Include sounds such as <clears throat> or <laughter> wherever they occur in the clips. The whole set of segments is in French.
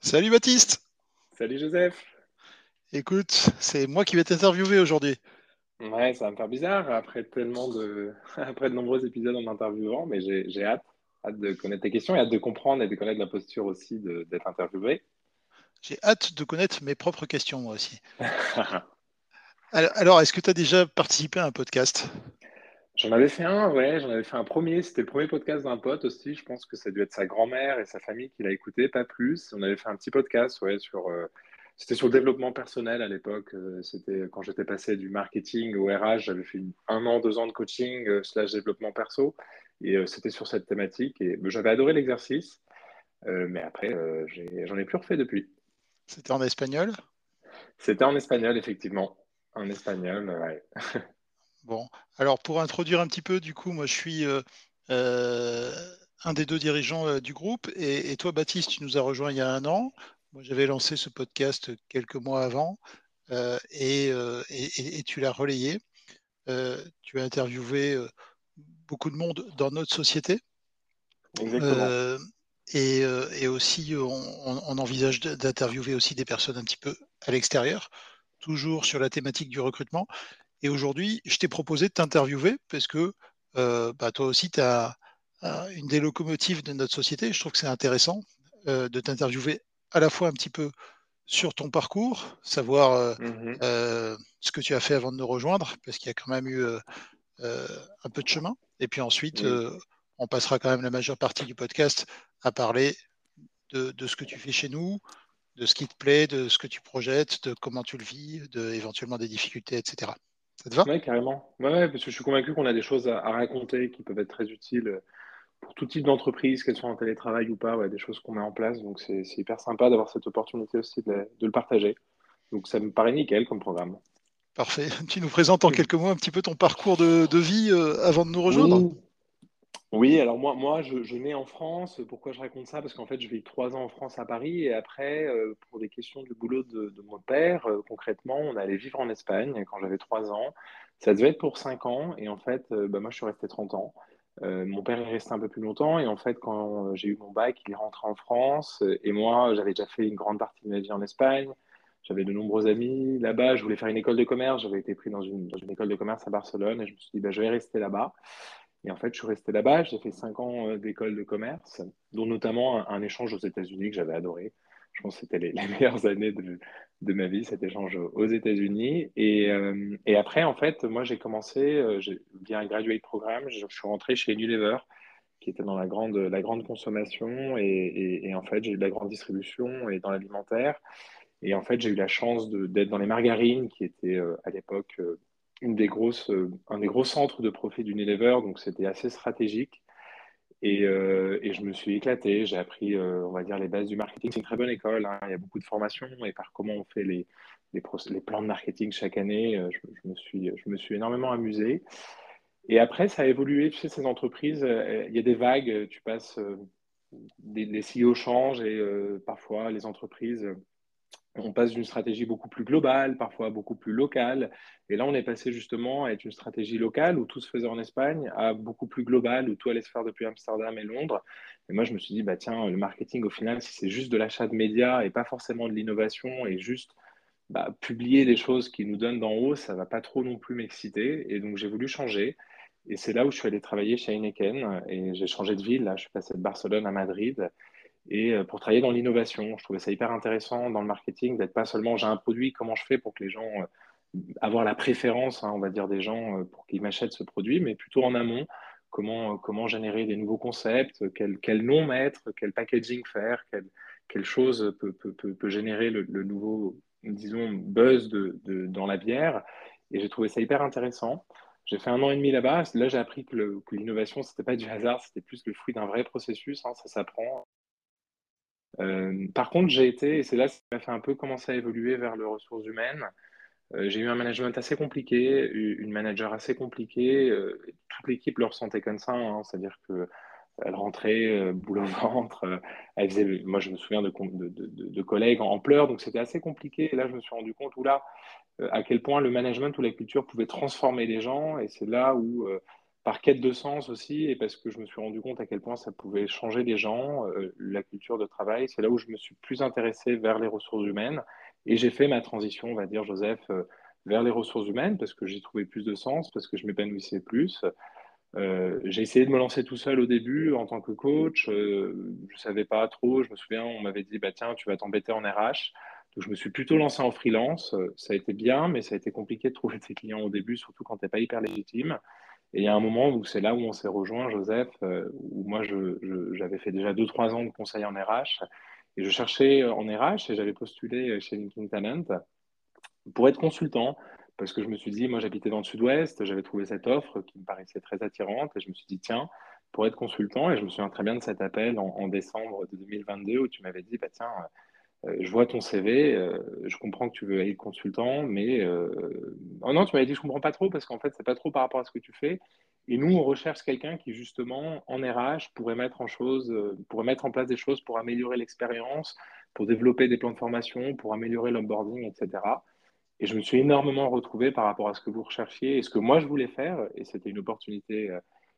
Salut Baptiste. Salut Joseph. Écoute, c'est moi qui vais t'interviewer aujourd'hui. Ouais, ça va me faire bizarre après tellement de, <laughs> après de nombreux épisodes en interviewant, mais j'ai hâte, hâte de connaître tes questions et hâte de comprendre et de connaître la posture aussi d'être interviewé. J'ai hâte de connaître mes propres questions moi aussi. <laughs> alors, est-ce que tu as déjà participé à un podcast? J'en avais fait un, ouais, j'en avais fait un premier. C'était le premier podcast d'un pote aussi. Je pense que ça a dû être sa grand-mère et sa famille qui l'a écouté, pas plus. On avait fait un petit podcast, ouais, sur. Euh, c'était sur le développement personnel à l'époque. Euh, c'était quand j'étais passé du marketing au RH. J'avais fait un an, deux ans de coaching euh, slash développement perso. Et c'était sur cette thématique. Et j'avais adoré l'exercice. mais après, j'en ai, ai plus refait depuis. C'était en espagnol? C'était en espagnol, effectivement. En espagnol, ouais. <laughs> Bon, alors pour introduire un petit peu, du coup, moi je suis euh, euh, un des deux dirigeants euh, du groupe et, toi, Baptiste, tu nous as rejoint il y a un an. Moi, j'avais lancé ce podcast quelques mois avant et, tu l'as relayé. tu as interviewé beaucoup de monde dans notre société. Exactement. Et, aussi, on envisage d'interviewer aussi des personnes un petit peu à l'extérieur, toujours sur la thématique du recrutement. Et aujourd'hui, je t'ai proposé de t'interviewer parce que euh, bah, toi aussi, tu as une des locomotives de notre société. Je trouve que c'est intéressant euh, de t'interviewer à la fois un petit peu sur ton parcours, savoir euh, mmh ce que tu as fait avant de nous rejoindre, parce qu'il y a quand même eu un peu de chemin. Et puis ensuite, on passera quand même la majeure partie du podcast à parler de, de, ce que tu fais chez nous, de ce qui te plaît, de ce que tu projettes, de comment tu le vis, de éventuellement des difficultés, etc. Ça te va? Oui, carrément. Ouais, parce que je suis convaincu qu'on a des choses à, raconter qui peuvent être très utiles pour tout type d'entreprise, qu'elles soient en télétravail ou pas, ouais, des choses qu'on met en place. Donc c'est hyper sympa d'avoir cette opportunité aussi de, le partager. Donc ça me paraît nickel comme programme. Parfait. <laughs> Tu nous présentes en quelques mots un petit peu ton parcours de, vie euh, avant de nous rejoindre? Oui, alors moi, moi je, je nais en France. Pourquoi je raconte ça? Parce qu'en fait, je vis trois ans en France à Paris et après, euh, pour des questions du boulot de, mon père, euh, concrètement, on allait vivre en Espagne quand j'avais trois ans. Ça devait être pour cinq ans et en fait, euh, bah, moi, je suis resté 30 ans. mon père est resté un peu plus longtemps et en fait, quand j'ai eu mon bac, il est rentré en France et moi, j'avais déjà fait une grande partie de ma vie en Espagne. J'avais de nombreux amis là-bas. Je voulais faire une école de commerce. J'avais été pris dans une, dans une école de commerce à Barcelone et je me suis dit, bah, je vais rester là-bas. Et en fait, je suis resté là-bas. J'ai fait cinq ans euh, d'école de commerce, dont notamment un, échange aux États-Unis que j'avais adoré. Je pense que c'était les, <laughs> meilleures années de, ma vie, cet échange aux États-Unis. Et, euh, après, en fait, moi, j'ai commencé euh, via un graduate programme. Je, suis rentré chez Unilever, qui était dans la grande, la grande consommation. Et, en fait, j'ai eu de la grande distribution et dans l'alimentaire. Et en fait, j'ai eu la chance d'être dans les margarines, qui étaient à l'époque une des grosses, euh, un des gros centres de profit d'Unilever, donc c'était assez stratégique. Et, euh, et, je me suis éclaté, j'ai appris, euh, on va dire, les bases du marketing. C'est une très bonne école, hein. il y a beaucoup de formations et par comment on fait les, les, plans de marketing chaque année, je, me suis, je me suis énormément amusé. Et après, ça a évolué, tu sais, ces entreprises, il y a des vagues, tu passes, des, les CEO changent et parfois les entreprises on passe d'une stratégie beaucoup plus globale, parfois beaucoup plus locale. Et là, on est passé justement à être une stratégie locale où tout se faisait en Espagne, à beaucoup plus globale où tout allait se faire depuis Amsterdam et Londres. Et moi, je me suis dit, bah, tiens, le marketing, au final, si c'est juste de l'achat de médias et pas forcément de l'innovation et juste bah, publier les choses qui nous donnent d'en haut, ça va pas trop non plus m'exciter. Et donc, j'ai voulu changer. Et c'est là où je suis allé travailler chez Heineken et j'ai changé de ville. Là, je suis passé de Barcelone à Madrid et euh, pour travailler dans l'innovation. Je trouvais ça hyper intéressant dans le marketing d'être pas seulement j'ai un produit, comment je fais pour que les gens euh, avoir la préférence, hein, on va dire des gens euh, pour qu'ils m'achètent ce produit, mais plutôt en amont. Comment, comment générer des nouveaux concepts, quel, quel nom mettre, quel packaging faire, quelle, quelle chose peut, peut, peut, générer le, nouveau, disons, buzz de, de, dans la bière. Et j'ai trouvé ça hyper intéressant. J'ai fait un an et demi là-bas. Là, j'ai appris que l'innovation, ce n'était pas du hasard, c'était plus le fruit d'un vrai processus. Hein, ça s'apprend. Euh, par contre, j'ai été, et c'est là ça m'a fait un peu commencer à évoluer vers les ressources humaines. Euh, j'ai eu un management assez compliqué, une manager assez compliquée. Euh, toute l'équipe le ressentait comme ça, hein. c'est-à-dire que elle rentrait boule au ventre. elle faisait, moi, je me souviens de, de, collègues en, pleurs, donc c'était assez compliqué. Et là, je me suis rendu compte où là, à quel point le management ou la culture pouvait transformer les gens. Et c'est là où par quête de sens aussi, et parce que je me suis rendu compte à quel point ça pouvait changer les gens, euh, la culture de travail. C'est là où je me suis plus intéressé vers les ressources humaines, et j'ai fait ma transition, on va dire, Joseph, euh, vers les ressources humaines, parce que j'y trouvais plus de sens, parce que je m'épanouissais plus. Euh, j'ai essayé de me lancer tout seul au début en tant que coach. je ne savais pas trop. Je me souviens, on m'avait dit bah, tiens, tu vas t'embêter en RH. Donc, je me suis plutôt lancé en freelance. Ça a été bien, mais ça a été compliqué de trouver <laughs> ses clients au début, surtout quand tu n'es pas hyper légitime. Et il y a un moment où c'est là où on s'est rejoint, Joseph, euh, où moi j'avais fait déjà 2-3 ans de conseil en RH et je cherchais en RH et j'avais postulé chez LinkedIn Talent pour être consultant. Parce que je me suis dit, moi j'habitais dans le sud-ouest, j'avais trouvé cette offre qui me paraissait très attirante et je me suis dit, tiens, pour être consultant, et je me souviens très bien de cet appel en, décembre de 2022 où tu m'avais dit, bah tiens, euh, je vois ton CV, euh, je comprends que tu veux être consultant, mais euh, oh non, tu m'avais dit je comprends pas trop parce qu'en fait c'est pas trop par rapport à ce que tu fais. Et nous, on recherche quelqu'un qui justement en RH pourrait mettre en chose, pourrait mettre en place des choses pour améliorer l'expérience, pour développer des plans de formation, pour améliorer l'onboarding, etc. Et je me suis énormément retrouvé par rapport à ce que vous recherchiez et ce que moi je voulais faire. Et c'était une opportunité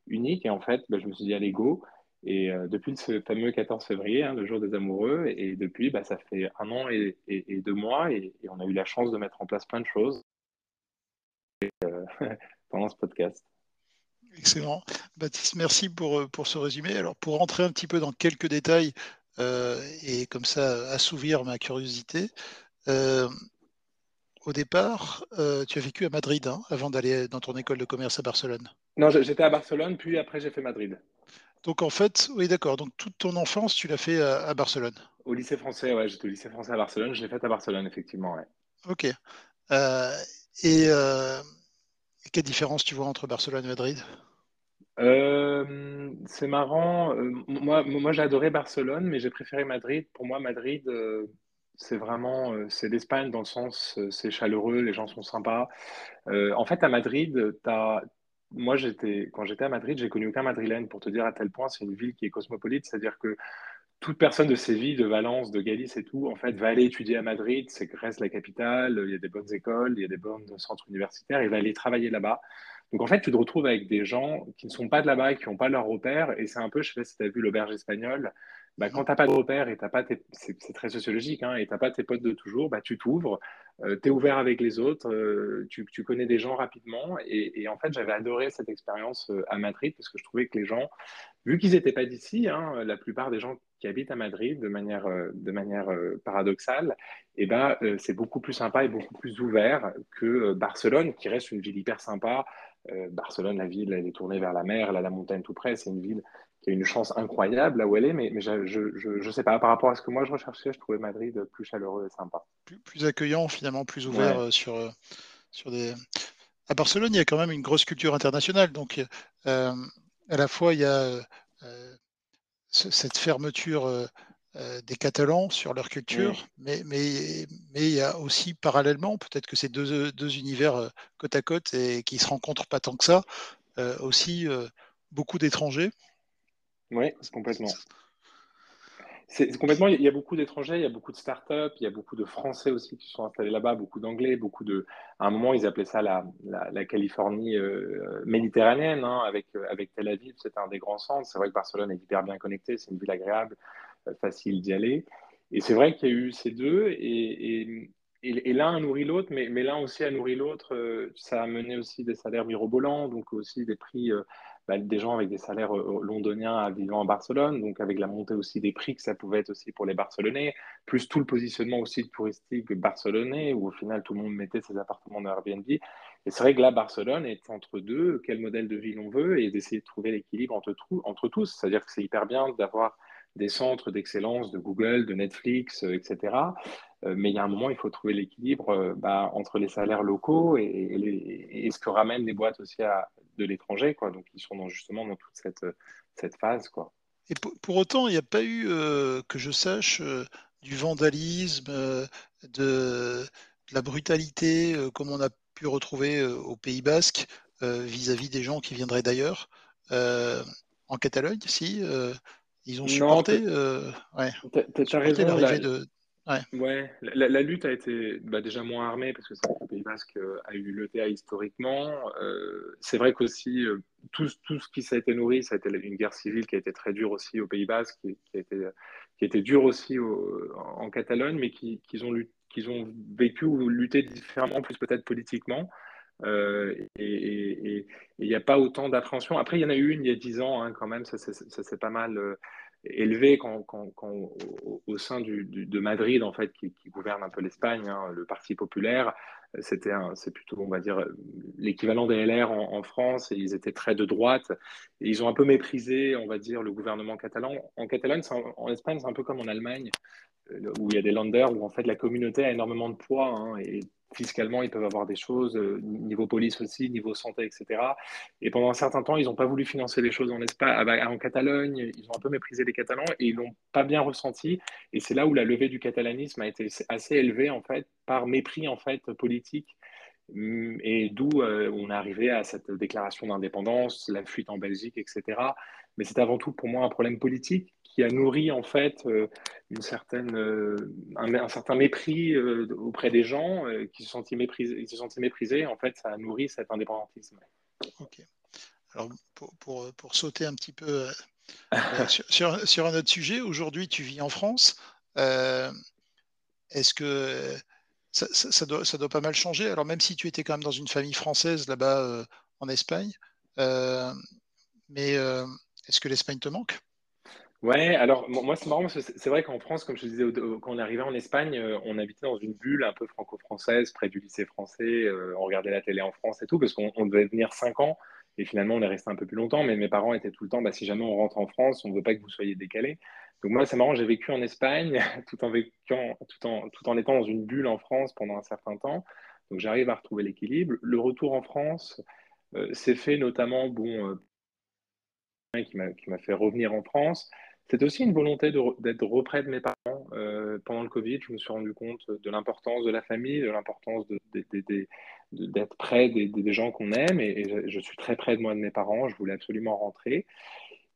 unique. Et en fait, ben, je me suis dit allez go. Et euh, depuis ce fameux 14 février, hein, le jour des amoureux, et depuis, bah, ça fait un an et, deux mois, et, on a eu la chance de mettre en place plein de choses euh, <laughs> pendant ce podcast. Excellent. Baptiste, merci pour, euh, pour ce résumé. Alors, pour rentrer un petit peu dans quelques détails et comme ça assouvir ma curiosité, au départ, tu as vécu à Madrid hein, avant d'aller dans ton école de commerce à Barcelone. Non, j'étais à Barcelone, puis après j'ai fait Madrid. Donc en fait, oui d'accord, donc toute ton enfance, tu l'as fait à, Barcelone. Au lycée français, ouais, j'étais au lycée français à Barcelone, je l'ai fait à Barcelone, effectivement, ouais. Ok. Euh, euh, et, quelle différence tu vois entre Barcelone et Madrid? Euh, C'est marrant, moi, moi j'ai adoré Barcelone, mais j'ai préféré Madrid. Pour moi, Madrid, c'est vraiment, c'est l'Espagne dans le sens, c'est chaleureux, les gens sont sympas. en fait, à Madrid, tu as moi, j'étais, quand j'étais à Madrid, j'ai connu aucun Madrilène pour te dire à tel point c'est une ville qui est cosmopolite, c'est-à-dire que toute personne de Séville, de Valence, de Galice et tout, en fait, va aller étudier à Madrid, c'est reste la capitale, il y a des bonnes écoles, il y a des bons centres universitaires, il va aller travailler là-bas. Donc en fait, tu te retrouves avec des gens qui ne sont pas de là-bas, qui n'ont pas leur repère, et c'est un peu, je sais pas si tu as vu l'auberge espagnole, bah, quand tu n'as pas de repère et t'as pas c'est très sociologique, hein, et tu n'as pas tes potes de toujours, bah, tu t'ouvres, euh, tu es ouvert avec les autres, euh, tu, connais des gens rapidement. Et, en fait, j'avais adoré cette expérience euh, à Madrid parce que je trouvais que les gens, vu qu'ils n'étaient pas d'ici, hein, la plupart des gens qui habitent à Madrid de manière, de manière paradoxale, eh ben, c'est beaucoup plus sympa et beaucoup plus ouvert que Barcelone, qui reste une ville hyper sympa. Barcelone, la ville, elle est tournée vers la mer, a la montagne tout près, c'est une ville qui a une chance incroyable là où elle est, mais, mais je ne sais pas, par rapport à ce que moi je recherchais, je trouvais Madrid plus chaleureux et sympa. Plus, accueillant, finalement, plus ouvert euh, sur, euh, sur des. À Barcelone, il y a quand même une grosse culture internationale, donc euh, à la fois il y a cette fermeture des Catalans sur leur culture, mais, mais, mais il y a aussi parallèlement, peut-être que c'est deux, deux univers côte à côte et qui se rencontrent pas tant que ça, aussi beaucoup d'étrangers oui, complètement. C'est complètement. Il y a beaucoup d'étrangers, il y a beaucoup de startups, il y a beaucoup de Français aussi qui sont installés là-bas, beaucoup d'Anglais, beaucoup de. À un moment, ils appelaient ça la, la, Californie euh, méditerranéenne, hein, avec, euh, avec Tel Aviv, c'est un des grands centres. C'est vrai que Barcelone est hyper bien connectée, c'est une ville agréable, euh, facile d'y aller. Et c'est vrai qu'il y a eu ces deux, et, et, et, l'un a nourri l'autre, mais, mais l'un aussi a nourri l'autre. ça a mené aussi des salaires mirobolants, donc aussi des prix. Bah, des gens avec des salaires euh, londoniens vivant à Barcelone, donc avec la montée aussi des prix que ça pouvait être aussi pour les Barcelonais, plus tout le positionnement aussi touristique barcelonais, où au final tout le monde mettait ses appartements dans Airbnb. Et c'est vrai que là, Barcelone est entre deux, quel modèle de ville on veut, et d'essayer de trouver l'équilibre entre, entre tous. C'est-à-dire que c'est hyper bien d'avoir des centres d'excellence de Google, de Netflix, euh, etc. Euh, mais il y a un moment, il faut trouver l'équilibre bah, entre les salaires locaux et, et, et, ce que ramènent les boîtes aussi à, de l'étranger, quoi. Donc ils sont dans, justement dans toute cette, cette phase, quoi. Et pour, autant, il n'y a pas eu, euh, que je sache, euh, du vandalisme, euh, de, la brutalité, comme on a pu retrouver au Pays Basque vis-à-vis des gens qui viendraient d'ailleurs. en Catalogne, si, ils ont supporté, ouais, l'arrivée de, Ouais, La, lutte a été bah, déjà moins armée parce que le Pays Basque euh, a eu l'ETA historiquement. Euh, c'est vrai qu'aussi, euh, tout, tout, ce qui s'est été nourri, ça a été une guerre civile qui a été très dure aussi au Pays Basque, qui, qui, a, été, qui a dure aussi en Catalogne, mais qu'ils qui ont, qu'ils ont vécu ou lutté différemment, plus peut-être politiquement. Et il n'y a pas autant d'appréhension. Après, il y en a eu une il y a dix ans, hein, quand même, ça s'est pas mal élevé quand, au, sein de Madrid, en fait, qui, gouverne un peu l'Espagne, hein, le Parti populaire, c'était c'est plutôt, on va dire, l'équivalent des LR en, France, ils étaient très de droite, ils ont un peu méprisé, on va dire, le gouvernement catalan. En Catalogne, en, Espagne, c'est un peu comme en Allemagne, euh, où il y a des landers, où en fait la communauté a énormément de poids, hein, fiscalement, ils peuvent avoir des choses, euh, niveau police aussi, niveau santé, etc. Et pendant un certain temps, ils n'ont pas voulu financer les choses en Espagne, ah bah, en Catalogne, ils ont un peu méprisé les Catalans et ils l'ont pas bien ressenti. Et c'est là où la levée du catalanisme a été assez élevée, en fait, par mépris, en fait, politique. Hum, et d'où euh, on est arrivé à cette déclaration d'indépendance, la fuite en Belgique, etc. Mais c'est avant tout pour moi un problème politique qui a nourri en fait euh, une certaine, euh, un, certain mépris euh, auprès des gens qui se sentaient méprisés, se sentaient méprisés. En fait, ça a nourri cet indépendantisme. Ok. Alors pour, pour, sauter un petit peu sur, sur, un autre sujet, aujourd'hui tu vis en France. Est-ce que ça, ça, doit, ça, doit, pas mal changer? Alors même si tu étais quand même dans une famille française là-bas en Espagne, mais est-ce que l'Espagne te manque? Ouais, alors moi c'est marrant c'est vrai qu'en France, comme je disais, quand on arrivé en Espagne, euh, on habitait dans une bulle un peu franco-française, près du lycée français, euh, on regardait la télé en France et tout, parce qu'on devait venir 5 ans, et finalement on est resté un peu plus longtemps, mais mes parents étaient tout le temps, bah, si jamais on rentre en France, on ne veut pas que vous soyez décalé. Donc moi c'est marrant, j'ai vécu en Espagne <laughs> tout en, étant dans une bulle en France pendant un certain temps, donc j'arrive à retrouver l'équilibre. Le retour en France euh, s'est fait notamment, bon, qui m'a fait revenir en France c'était aussi une volonté d'être auprès de mes parents. Euh, pendant le Covid, je me suis rendu compte de l'importance de la famille, de l'importance d'être près des, gens qu'on aime. Et, je, suis très près de moi, de mes parents. Je voulais absolument rentrer.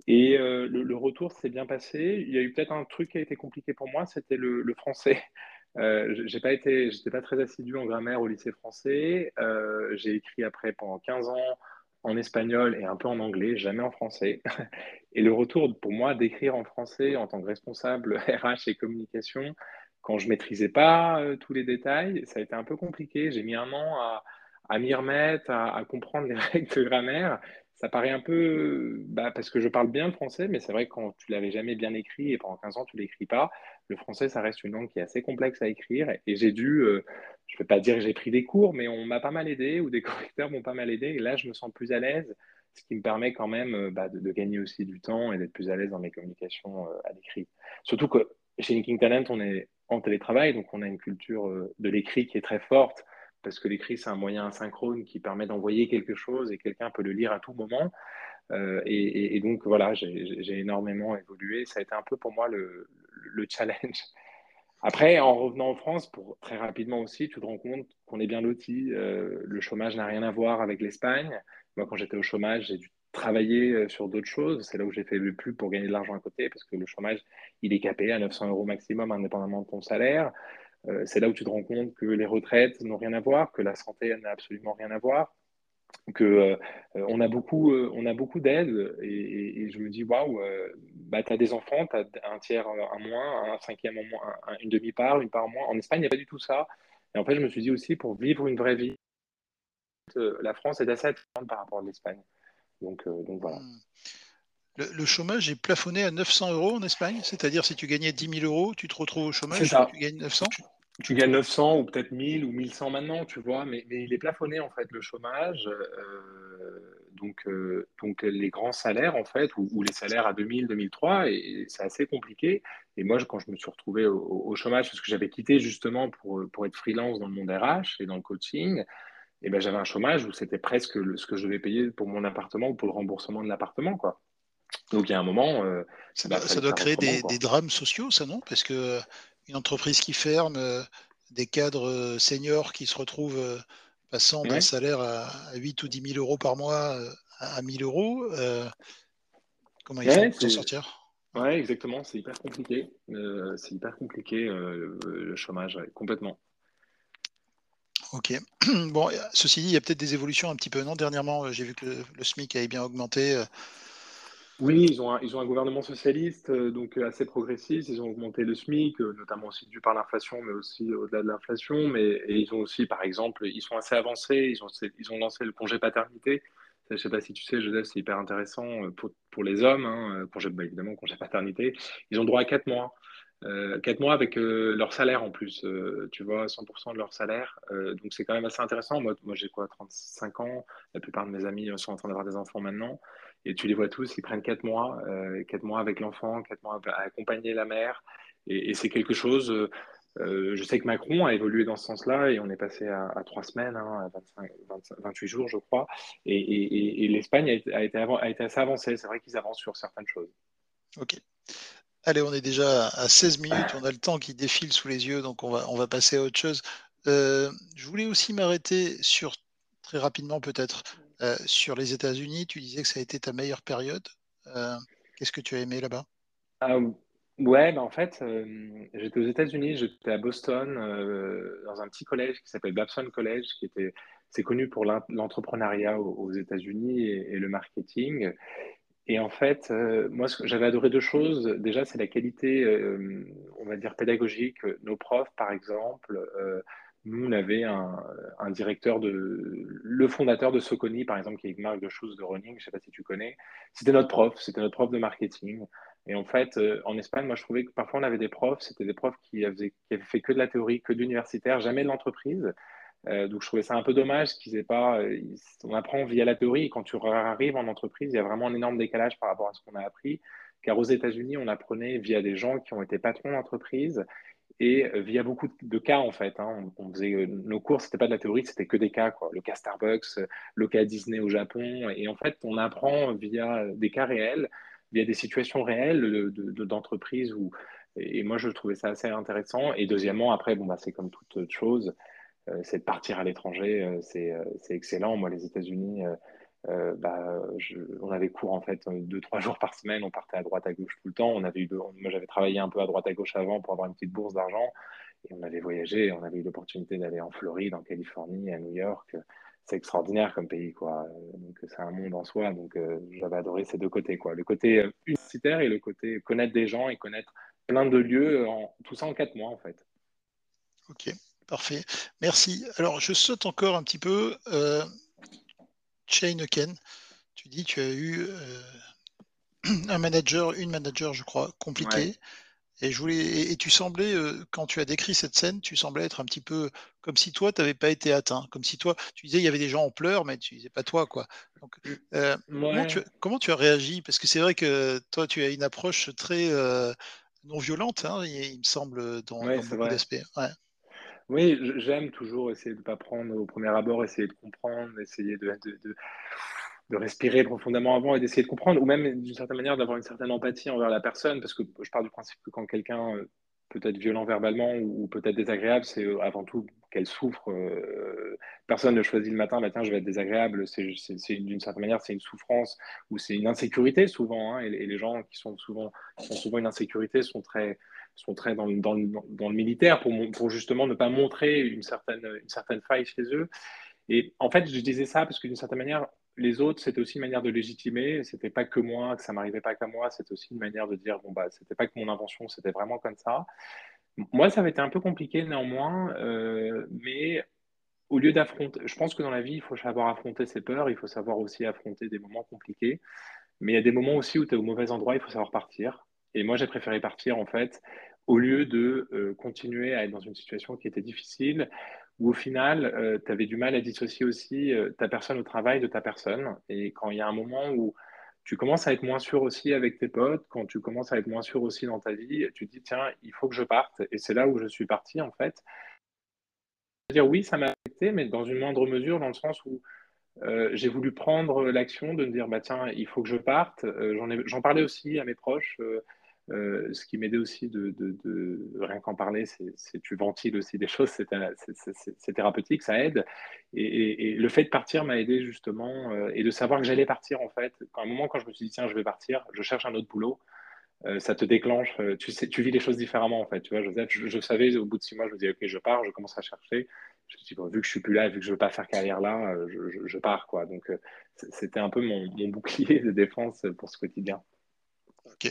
Et euh, le, retour s'est bien passé. Il y a eu peut-être un truc qui a été compliqué pour moi, c'était le, français. <laughs> Euh, j'ai pas j'étais pas très assidu en grammaire au lycée français. Euh, j'ai écrit après pendant 15 ans en espagnol et un peu en anglais, jamais en français. <laughs> Et le retour pour moi d'écrire en français en tant que responsable <laughs> RH et communication, quand je maîtrisais pas euh, tous les détails, ça a été un peu compliqué. J'ai mis un an à, m'y remettre, à, à, comprendre les <laughs> règles de grammaire ça paraît un peu, bah, parce que je parle bien le français, mais c'est vrai que quand tu l'avais jamais bien écrit et pendant 15 ans tu l'écris pas, le français ça reste une langue qui est assez complexe à écrire et j'ai dû, euh, je ne vais pas dire que j'ai pris des cours, mais on m'a pas mal aidé ou des <laughs> correcteurs m'ont pas mal aidé et là je me sens plus à l'aise, ce qui me permet quand même euh, bah, de, gagner aussi du temps et d'être plus à l'aise dans mes communications euh, à l'écrit. Surtout que chez Linking Talent on est en télétravail, donc on a une culture de l'écrit qui est très forte parce que l'écrit, c'est un moyen asynchrone qui permet d'envoyer quelque chose et quelqu'un peut le lire à tout moment. Euh, et, donc, voilà, j'ai énormément évolué. Ça a été un peu pour moi le, challenge. Après, en revenant en France, pour très rapidement aussi, tu te rends compte qu'on est bien loti. Euh, le chômage n'a rien à voir avec l'Espagne. Moi, quand j'étais au chômage, j'ai dû travailler euh, sur d'autres choses. C'est là où j'ai fait le plus pour gagner de l'argent à côté, parce que le chômage, il est capé à 900 euros maximum, indépendamment de ton salaire. C'est là où tu te rends compte que les retraites n'ont rien à voir, que la santé n'a absolument rien à voir, que euh, on a beaucoup, euh, on a beaucoup d'aides et, je me dis waouh, bah, tu as des enfants, tu as un tiers un moins, un cinquième en moins, une demi-part, une part en moins. En Espagne, il n'y a pas du tout ça. Et en fait, je me suis dit aussi pour vivre une vraie vie, la France est assez attirante par rapport à l'Espagne. Donc, donc voilà. Hmm. Le, chômage est plafonné à 900 euros en Espagne, c'est-à-dire si tu gagnais 10 000 euros, tu te retrouves au chômage, tu gagnes 900 tu gagnes 900 ou peut-être 1000 ou 1100 maintenant, tu vois, mais, il est plafonné en fait le chômage. Euh, donc, euh, donc les grands salaires en fait, ou, les salaires à 2000, 2003, et, c'est assez compliqué. Et moi, quand je me suis retrouvé au, chômage, parce que j'avais quitté justement pour, pour être freelance dans le monde RH et dans le coaching, et ben j'avais un chômage où c'était presque ce que je devais payer pour mon appartement ou pour le remboursement de l'appartement, quoi. Donc il y a un moment, euh, ça, doit, ça doit créer des, des, drames sociaux, ça non? Parce que une entreprise qui ferme, euh, des cadres euh, seniors qui se retrouvent euh, passant d'un salaire à 8 ou 10 000 euros par mois à 1000 euros. comment ils vont s'en sortir? Oui, exactement. C'est hyper compliqué. c'est hyper compliqué le chômage, complètement. Ok. <clears throat> Bon, ceci dit, il y a peut-être des évolutions un petit peu. Non, dernièrement, j'ai vu que le, SMIC avait bien augmenté. Oui, ils ont un, ils ont un gouvernement socialiste, donc assez progressiste. Ils ont augmenté le SMIC, notamment aussi dû par l'inflation, mais aussi au-delà de l'inflation. Mais et ils ont aussi, par exemple, ils sont assez avancés. Ils ont, ils ont lancé le congé paternité. Je ne sais pas si tu sais, Joseph, c'est hyper intéressant pour, les hommes. Hein, congé, bah, évidemment, congé paternité. Ils ont droit à 4 mois. Euh, 4 mois avec euh, leur salaire en plus, euh, tu vois, 100% de leur salaire. Euh, donc c'est quand même assez intéressant. Moi, moi j'ai quoi, 35 ans. La plupart de mes amis sont en train d'avoir des enfants maintenant. Et tu les vois tous, ils prennent 4 mois, 4 mois avec l'enfant, 4 mois à accompagner la mère. Et, c'est quelque chose. je sais que Macron a évolué dans ce sens-là et on est passé à, à 3 semaines, hein, à 25, 25, 28 jours, je crois. Et, l'Espagne a, été, assez avancée. C'est vrai qu'ils avancent sur certaines choses. Ok. Allez, on est déjà à 16 minutes, on a le temps qui défile sous les yeux, donc on va, passer à autre chose. Euh, je voulais aussi m'arrêter sur, très rapidement peut-être, euh, sur les États-Unis. Tu disais que ça a été ta meilleure période. Euh, Qu'est-ce que tu as aimé là-bas? Ah, Ouais, bah en fait, j'étais aux États-Unis, j'étais à Boston, dans un petit collège qui s'appelle Babson College, qui était, c'est connu pour l'entrepreneuriat aux, États-Unis et, le marketing. Et en fait, euh, moi, j'avais adoré deux choses. Déjà, c'est la qualité, euh, on va dire, pédagogique. Nos profs, par exemple, euh, nous, on avait un, directeur de, le fondateur de Soconi, par exemple, qui est une marque de choses de running, je ne sais pas si tu connais. C'était notre prof, c'était notre prof de marketing. Et en fait, en Espagne, moi, je trouvais que parfois, on avait des profs, c'était des profs qui avaient, fait que de la théorie, que d'universitaire, jamais de l'entreprise. Euh, donc je trouvais ça un peu dommage qu'ils aient pas. Euh, on apprend via la théorie et quand tu arrives en entreprise, il y a vraiment un énorme décalage par rapport à ce qu'on a appris. Car aux États-Unis, on apprenait via des gens qui ont été patrons d'entreprise et euh, via beaucoup de cas en fait. Hein. On, faisait nos cours, c'était pas de la théorie, c'était que des cas, quoi. Le cas Starbucks, le cas Disney au Japon, et en fait, on apprend via des cas réels, via des situations réelles d'entreprise. De, et moi, je trouvais ça assez intéressant. Et deuxièmement, après, bon, bah, c'est comme toute chose euh, c'est de partir à l'étranger, euh, euh, c'est excellent. Moi, les États-Unis, bah, on avait cours en fait deux, trois <laughs> jours par semaine, on partait à droite à gauche tout le temps. On avait eu, moi, j'avais travaillé un peu à droite à gauche avant pour avoir une petite bourse d'argent. Et on avait voyagé, on avait eu l'opportunité d'aller en Floride, en Californie, à New York. C'est extraordinaire comme pays, quoi. Donc c'est un monde en soi. Donc j'avais adoré ces deux côtés, quoi. Le côté universitaire et le côté connaître des gens et connaître plein de lieux, en, tout ça en quatre mois, en fait. Ok. Parfait. Merci. Alors, je saute encore un petit peu. Euh, Ken, tu dis tu as eu euh, <clears throat> un manager, une manager, je crois, compliquée. Et, je voulais, et, tu semblais, euh, quand tu as décrit cette scène, tu semblais être un petit peu comme si toi, tu n'avais pas été atteint. Comme si toi, tu disais, il y avait des gens en pleurs, mais tu disais pas toi. quoi. Donc, euh, comment, tu, as réagi? Parce que c'est vrai que toi, tu as une approche très non violente, hein, il, me semble, dans, dans beaucoup d'aspects. Oui, j'aime toujours essayer de ne pas prendre au premier abord, essayer de comprendre, essayer de, de, de, respirer profondément avant et d'essayer de comprendre, ou même d'une certaine manière d'avoir une certaine empathie envers la personne, parce que je pars du principe que quand quelqu'un euh, peut être violent verbalement ou, peut-être désagréable, c'est euh, avant tout qu'elle souffre. Euh, personne ne choisit le matin, matin je vais être désagréable, d'une certaine manière c'est une souffrance ou c'est une insécurité souvent, hein, et, les gens qui sont souvent, qui ont souvent une insécurité sont très sont très dans, le militaire pour, pour, justement ne pas montrer une certaine, une certaine faille chez eux. Et en fait, je disais ça parce que d'une certaine manière, les autres, c'était aussi une manière de légitimer. C'était pas que moi, que ça m'arrivait pas qu'à moi. C'était aussi une manière de dire bon bah, c'était pas que mon invention, c'était vraiment comme ça. Moi, ça avait été un peu compliqué néanmoins, euh, mais au lieu d'affronter, je pense que dans la vie, il faut savoir affronter ses peurs. Il faut savoir aussi affronter des moments compliqués. Mais il y a des moments aussi où tu es au mauvais endroit, il faut savoir partir. Et moi, j'ai préféré partir, en fait, au lieu de euh, continuer à être dans une situation qui était difficile, où au final, euh, tu avais du mal à dissocier aussi euh, ta personne au travail de ta personne. Et quand il y a un moment où tu commences à être moins sûr aussi avec tes potes, quand tu commences à être moins sûr aussi dans ta vie, tu te dis, tiens, il faut que je parte. Et c'est là où je suis parti, en fait. dire oui, ça m'a affecté, mais dans une moindre mesure, dans le sens où j'ai voulu prendre l'action de me dire, bah, tiens, il faut que je parte. J'en parlais aussi à mes proches. Euh, ce qui m'aidait aussi de, rien qu'en parler, c'est tu ventiles aussi des <laughs> choses, c'est thérapeutique, ça aide. Et, le fait de partir m'a aidé justement euh, et de savoir que j'allais partir en fait. À un moment, quand je me suis dit tiens, je vais partir, je cherche un autre boulot, euh, ça te déclenche, tu, vis les choses différemment en fait. Tu vois, je, je, savais au bout de six mois, je me disais ok, je pars, je commence à chercher. je vu que je suis plus là, vu que je veux pas faire carrière là, je, pars quoi. Donc c'était un peu mon, bouclier de défense pour ce quotidien. Ok.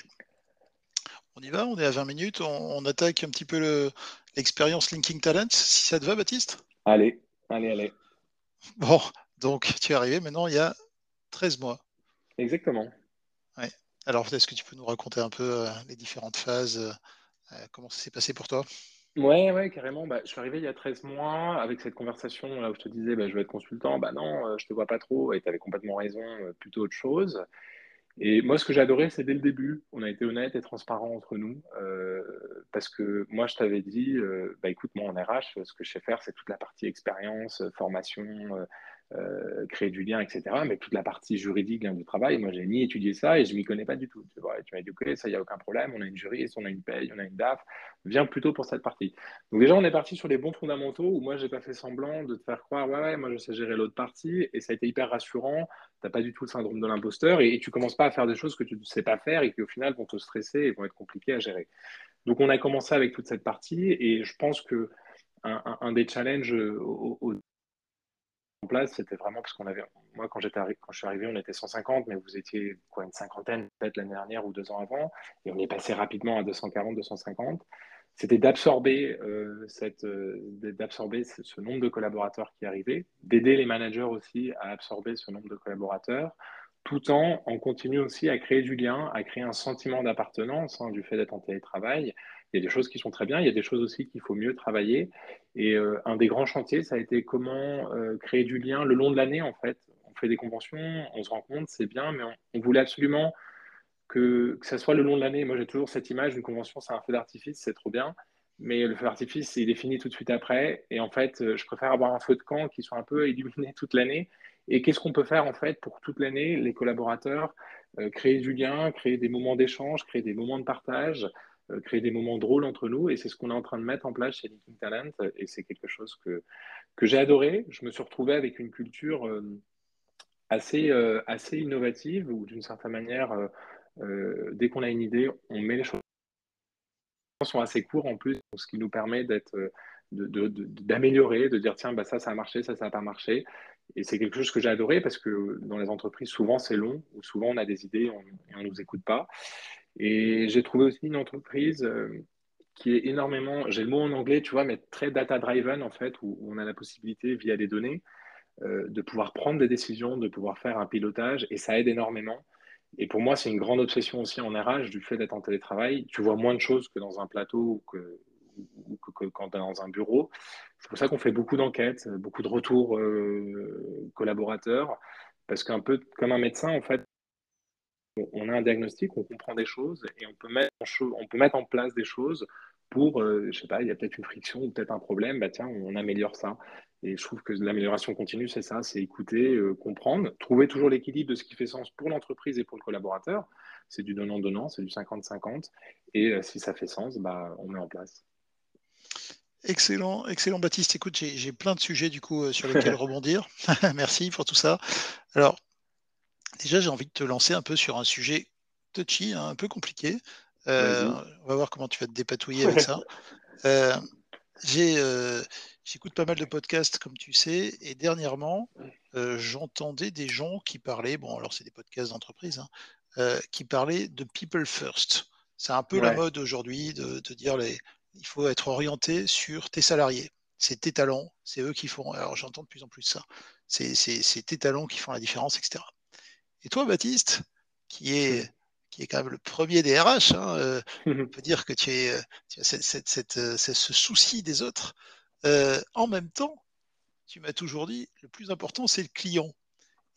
On y va, on est à 20 minutes, on, attaque un petit peu l'expérience Linking Talent, si ça te va, Baptiste? Allez, allez, allez. Bon, donc tu es arrivé maintenant il y a 13 mois. Exactement. Ouais. Alors, est-ce que tu peux nous raconter un peu euh, les différentes phases euh, euh, Comment ça s'est passé pour toi? Ouais, ouais, carrément. Bah, je suis arrivé il y a 13 mois avec cette conversation là où je te disais bah, je vais être consultant. Bah non, je te vois pas trop et tu avais complètement raison, plutôt autre chose. Et moi, ce que j'ai adoré, c'est dès le début, on a été honnête et transparent entre nous, parce que moi, je t'avais dit, bah écoute, moi en RH, ce que je sais faire, c'est toute la partie expérience, formation, euh, créer du lien, etc. Mais toute la partie juridique du travail, moi, j'ai ni étudié ça et je m'y connais pas du tout. Tu, m'as dit, OK, ça, il n'y a aucun problème, on a une juriste, on a une paye, on a une DAF, viens plutôt pour cette partie. Donc déjà, on est parti sur les bons fondamentaux où moi, j'ai pas fait semblant de te faire croire, ouais, ouais, moi, je sais gérer l'autre partie et ça a été hyper rassurant. Tu n'as pas du tout le syndrome de l'imposteur et, tu commences pas à faire des choses que tu ne sais pas faire et qui, au final, vont te stresser et vont être compliquées à gérer. Donc, on a commencé avec toute cette partie et je pense que un, des challenges au place, c'était vraiment parce qu'on avait, moi quand j'étais quand je suis arrivé, on était 150, mais vous étiez quoi une cinquantaine peut-être l'année dernière ou deux ans avant, et on est passé rapidement à 240, 250. C'était d'absorber euh, euh, ce, nombre de collaborateurs qui arrivaient, d'aider les managers aussi à absorber ce nombre de collaborateurs, tout en en continue aussi à créer du lien, à créer un sentiment d'appartenance hein, du fait d'être en télétravail, il y a des choses qui sont très bien, il y a des choses aussi qu'il faut mieux travailler. Et euh, un des grands chantiers, ça a été comment euh, créer du lien le long de l'année, en fait. On fait des conventions, on se rend compte, c'est bien, mais on, voulait absolument que, que ça soit le long de l'année. Moi, j'ai toujours cette image, une convention, c'est un feu d'artifice, c'est trop bien. Mais le feu d'artifice, il est fini tout de suite après. Et en fait, euh, je préfère avoir un feu de camp qui soit un peu illuminé <laughs> toute l'année. Et qu'est-ce qu'on peut faire en fait pour toute l'année, les collaborateurs, créer du lien, créer des moments d'échange, créer des moments de partage, créer des moments drôles entre nous. Et c'est ce qu'on est en train de mettre en place chez Linking Talent. Et c'est quelque chose que, que j'ai adoré. Je me suis retrouvé avec une culture euh, assez, euh, assez innovative, où d'une certaine manière, dès qu'on a une idée, on met les choses sont assez courts en plus, ce qui nous permet d'être d'améliorer, de, dire tiens, bah, ça, ça a marché, ça, ça n'a pas marché. Et c'est quelque chose que j'ai adoré parce que dans les entreprises, souvent c'est long, ou souvent on a des idées et on ne nous écoute pas. Et j'ai trouvé aussi une entreprise euh, qui est énormément, j'ai le mot en anglais, tu vois, mais très data-driven en fait, où, on a la possibilité via des données euh, de pouvoir prendre des décisions, de pouvoir faire un pilotage, et ça aide énormément. Et pour moi, c'est une grande obsession aussi en RH du fait d'être en télétravail. Tu vois moins de choses que dans un plateau ou que, quand tu es dans un bureau. C'est pour ça qu'on fait beaucoup d'enquêtes, beaucoup de retours euh, collaborateurs, parce qu'un peu comme un médecin, en fait, on a un diagnostic, on comprend des choses et on peut mettre en, on peut mettre en place des choses pour, euh, je sais pas, il y a peut-être une friction ou peut-être un problème, bah tiens, on améliore ça. Et je trouve que l'amélioration continue, c'est ça, c'est écouter, euh, comprendre, trouver toujours l'équilibre de ce qui fait sens pour l'entreprise et pour le collaborateur. C'est du donnant-donnant, c'est du 50-50. Et euh, si ça fait sens, bah, on met en place. Excellent, excellent Baptiste. Écoute, j'ai plein de sujets du coup sur lesquels <laughs> rebondir. <laughs> Merci pour tout ça. Alors, Déjà, j'ai envie de te lancer un peu sur un sujet touchy, hein, un peu compliqué. Euh, on va voir comment tu vas te dépatouiller avec ça. Euh, euh, j'écoute pas mal de podcasts, comme tu sais, et dernièrement, j'entendais des gens qui parlaient, bon, alors c'est des podcasts d'entreprise, hein, qui parlaient de people first. C'est un peu la mode aujourd'hui de, dire les, il faut être orienté sur tes salariés. C'est tes talents, c'est eux qui font. Alors j'entends de plus en plus ça. C'est tes talents qui font la différence, etc. Et toi, Baptiste, qui est, qui est quand même le premier des RH, hein, euh, <laughs> on peut dire que tu, es, euh, as cette, euh, ce souci des autres. en même temps, tu m'as toujours dit, le plus important, c'est le client.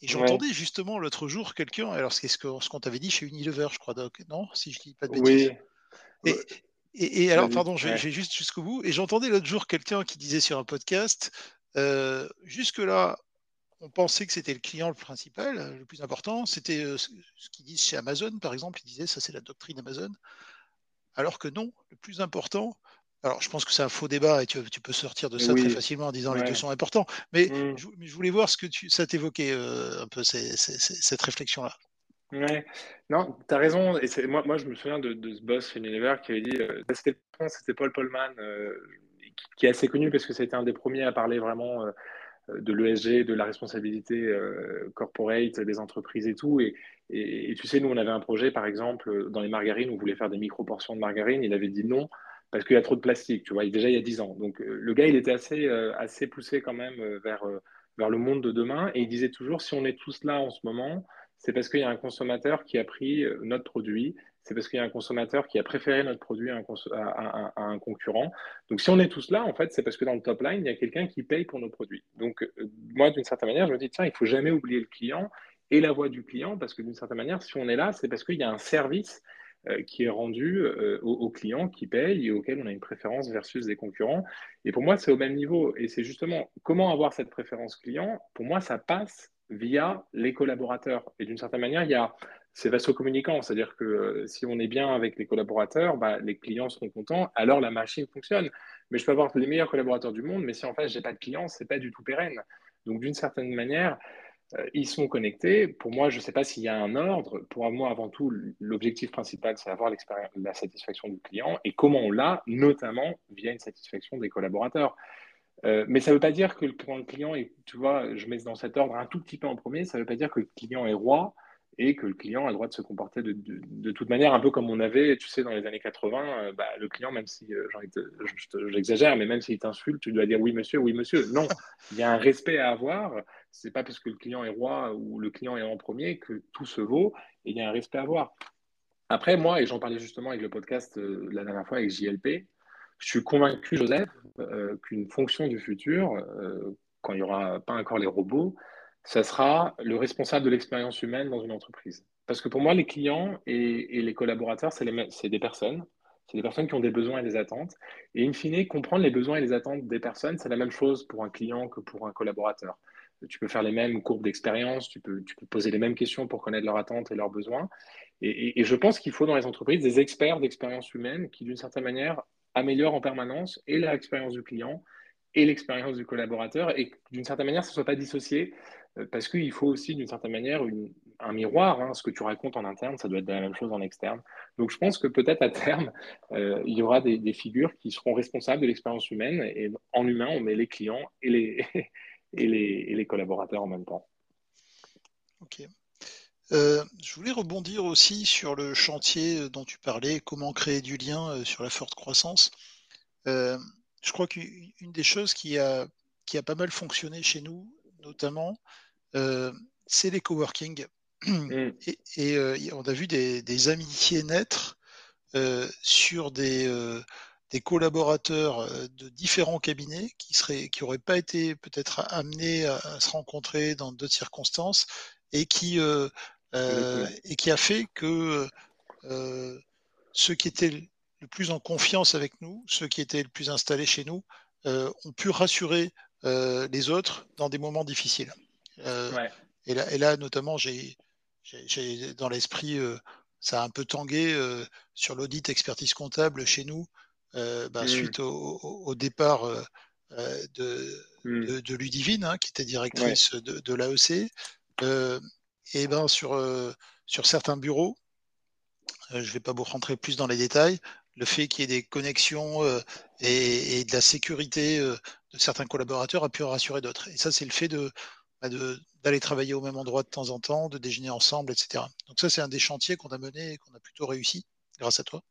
Et j'entendais justement l'autre jour quelqu'un, alors c'est ce qu'on t'avait dit chez Unilever, je crois, non Si je dis pas de bêtises. Oui. Et, et, alors, pardon, je, vais juste jusqu'au bout. Et j'entendais l'autre jour quelqu'un qui disait sur un podcast, jusque-là, on pensait que c'était le client le principal, le plus important. C'était euh, ce qu'ils disent chez Amazon, par exemple. Ils disaient ça, c'est la doctrine Amazon. Alors que non, le plus important. Alors, je pense que c'est un faux débat et tu, peux sortir de ça très facilement en disant les deux sont importants. Mais, mm. je, voulais voir ce que tu, ça t'évoquait euh, un peu cette réflexion-là. Ouais, non, tu as raison. Et moi, moi, je me souviens de, ce boss chez Unilever qui avait dit euh, c'était Paul Polman qui est assez connu parce que c'était un des premiers à parler vraiment de l'ESG, de la responsabilité corporate des entreprises et tout. Et, et, tu sais, nous, on avait un projet, par exemple, dans les margarines, on voulait faire des micro-portions de margarine. Il avait dit non parce qu'il y a trop de plastique, tu vois, déjà il y a 10 ans. Donc le gars, il était assez, assez poussé quand même vers, vers le monde de demain. Et il disait toujours, si on est tous là en ce moment, c'est parce qu'il y a un consommateur qui a pris notre produit, c'est parce qu'il y a un consommateur qui a préféré notre produit à un, concurrent. Donc, si on est tous là, en fait, c'est parce que dans le top line, il y a quelqu'un qui paye pour nos produits. Donc, euh, moi, d'une certaine manière, je me dis, tiens, il faut jamais oublier le client et la voix du client, parce que d'une certaine manière, si on est là, c'est parce qu'il y a un service euh, qui est rendu euh, au, client qui paye et auquel on a une préférence versus des concurrents. Et pour moi, c'est au même niveau. Et c'est justement comment avoir cette préférence client. Pour moi, ça passe via les collaborateurs. Et d'une certaine manière, il y a c'est vasto communicant, c'est-à-dire que euh, si on est bien avec les collaborateurs, bah, les clients seront contents, alors la machine fonctionne. Mais je peux avoir les meilleurs collaborateurs du monde, mais si en fait j'ai pas de clients, c'est pas du tout pérenne. Donc d'une certaine manière, euh, ils sont connectés. Pour moi, je ne sais pas s'il y a un ordre. Pour moi, avant tout, l'objectif principal, c'est avoir la satisfaction du client et comment on l'a, notamment via une satisfaction des collaborateurs. Euh, mais ça ne veut pas dire que le client est, tu vois, je mets dans cet ordre un tout petit peu en premier, ça ne veut pas dire que le client est roi et que le client a le droit de se comporter de, toute manière, un peu comme on avait, tu sais, dans les années 80, euh, bah, le client, même si, euh, j'exagère, mais même s'il t'insulte, tu dois dire oui monsieur, oui monsieur. Non, il y a un respect à avoir. C'est pas parce que le client est roi ou le client est en premier que tout se vaut, et il y a un respect à avoir. Après, moi, et j'en parlais justement avec le podcast la dernière fois avec JLP, je suis convaincu, Joseph, qu'une fonction du futur, quand il n'y aura pas encore les robots, ça sera le responsable de l'expérience humaine dans une entreprise. Parce que pour moi, les clients et, les collaborateurs, c'est des personnes. C'est des personnes qui ont des besoins et des attentes. Et in fine, comprendre les besoins et les attentes des personnes, c'est la même chose pour un client que pour un collaborateur. Tu peux faire les mêmes courbes d'expérience, tu peux, poser les mêmes questions pour connaître leurs attentes et leurs besoins. Et je pense qu'il faut dans les entreprises des experts d'expérience humaine qui, d'une certaine manière, améliorent en permanence et l'expérience du client et l'expérience du collaborateur et d'une certaine manière, ce ne soit pas dissocié euh, parce qu'il faut aussi d'une certaine manière un miroir. Hein. ce que tu racontes en interne, ça doit être la même chose en externe. Donc je pense que peut-être à terme, euh, il y aura des, figures qui seront responsables de l'expérience humaine et en humain, on met les clients et les, <laughs> et les, et les collaborateurs en même temps. Ok. Euh, je voulais rebondir aussi sur le chantier dont tu parlais, comment créer du lien sur la forte croissance je crois qu'une des choses qui a, qui a pas mal fonctionné chez nous, notamment, euh, c'est les coworking. Mm. Et, euh, on a vu des, amitiés naître euh, sur des, des, collaborateurs de différents cabinets qui n'auraient qui pas été peut-être amenés à, se rencontrer dans d'autres circonstances et qui, et qui a fait que ceux qui étaient le plus en confiance avec nous, ceux qui étaient le plus installés chez nous, euh, ont pu rassurer euh, les autres dans des moments difficiles. Euh, et, là, et, là, notamment, j'ai dans l'esprit, ça a un peu tangué sur l'audit expertise comptable chez nous, bah, mm. suite au, départ de, de, Ludivine, hein, qui était directrice de, de l'AEC. Et ben sur, sur certains bureaux, je ne vais pas vous rentrer plus dans les détails, le fait qu'il y ait des connexions euh, et, de la sécurité euh, de certains collaborateurs a pu rassurer d'autres. Et ça, c'est le fait bah, d'aller travailler au même endroit de temps en temps, de déjeuner ensemble, etc. Donc ça, c'est un des chantiers qu'on a mené et qu'on a plutôt réussi grâce à toi.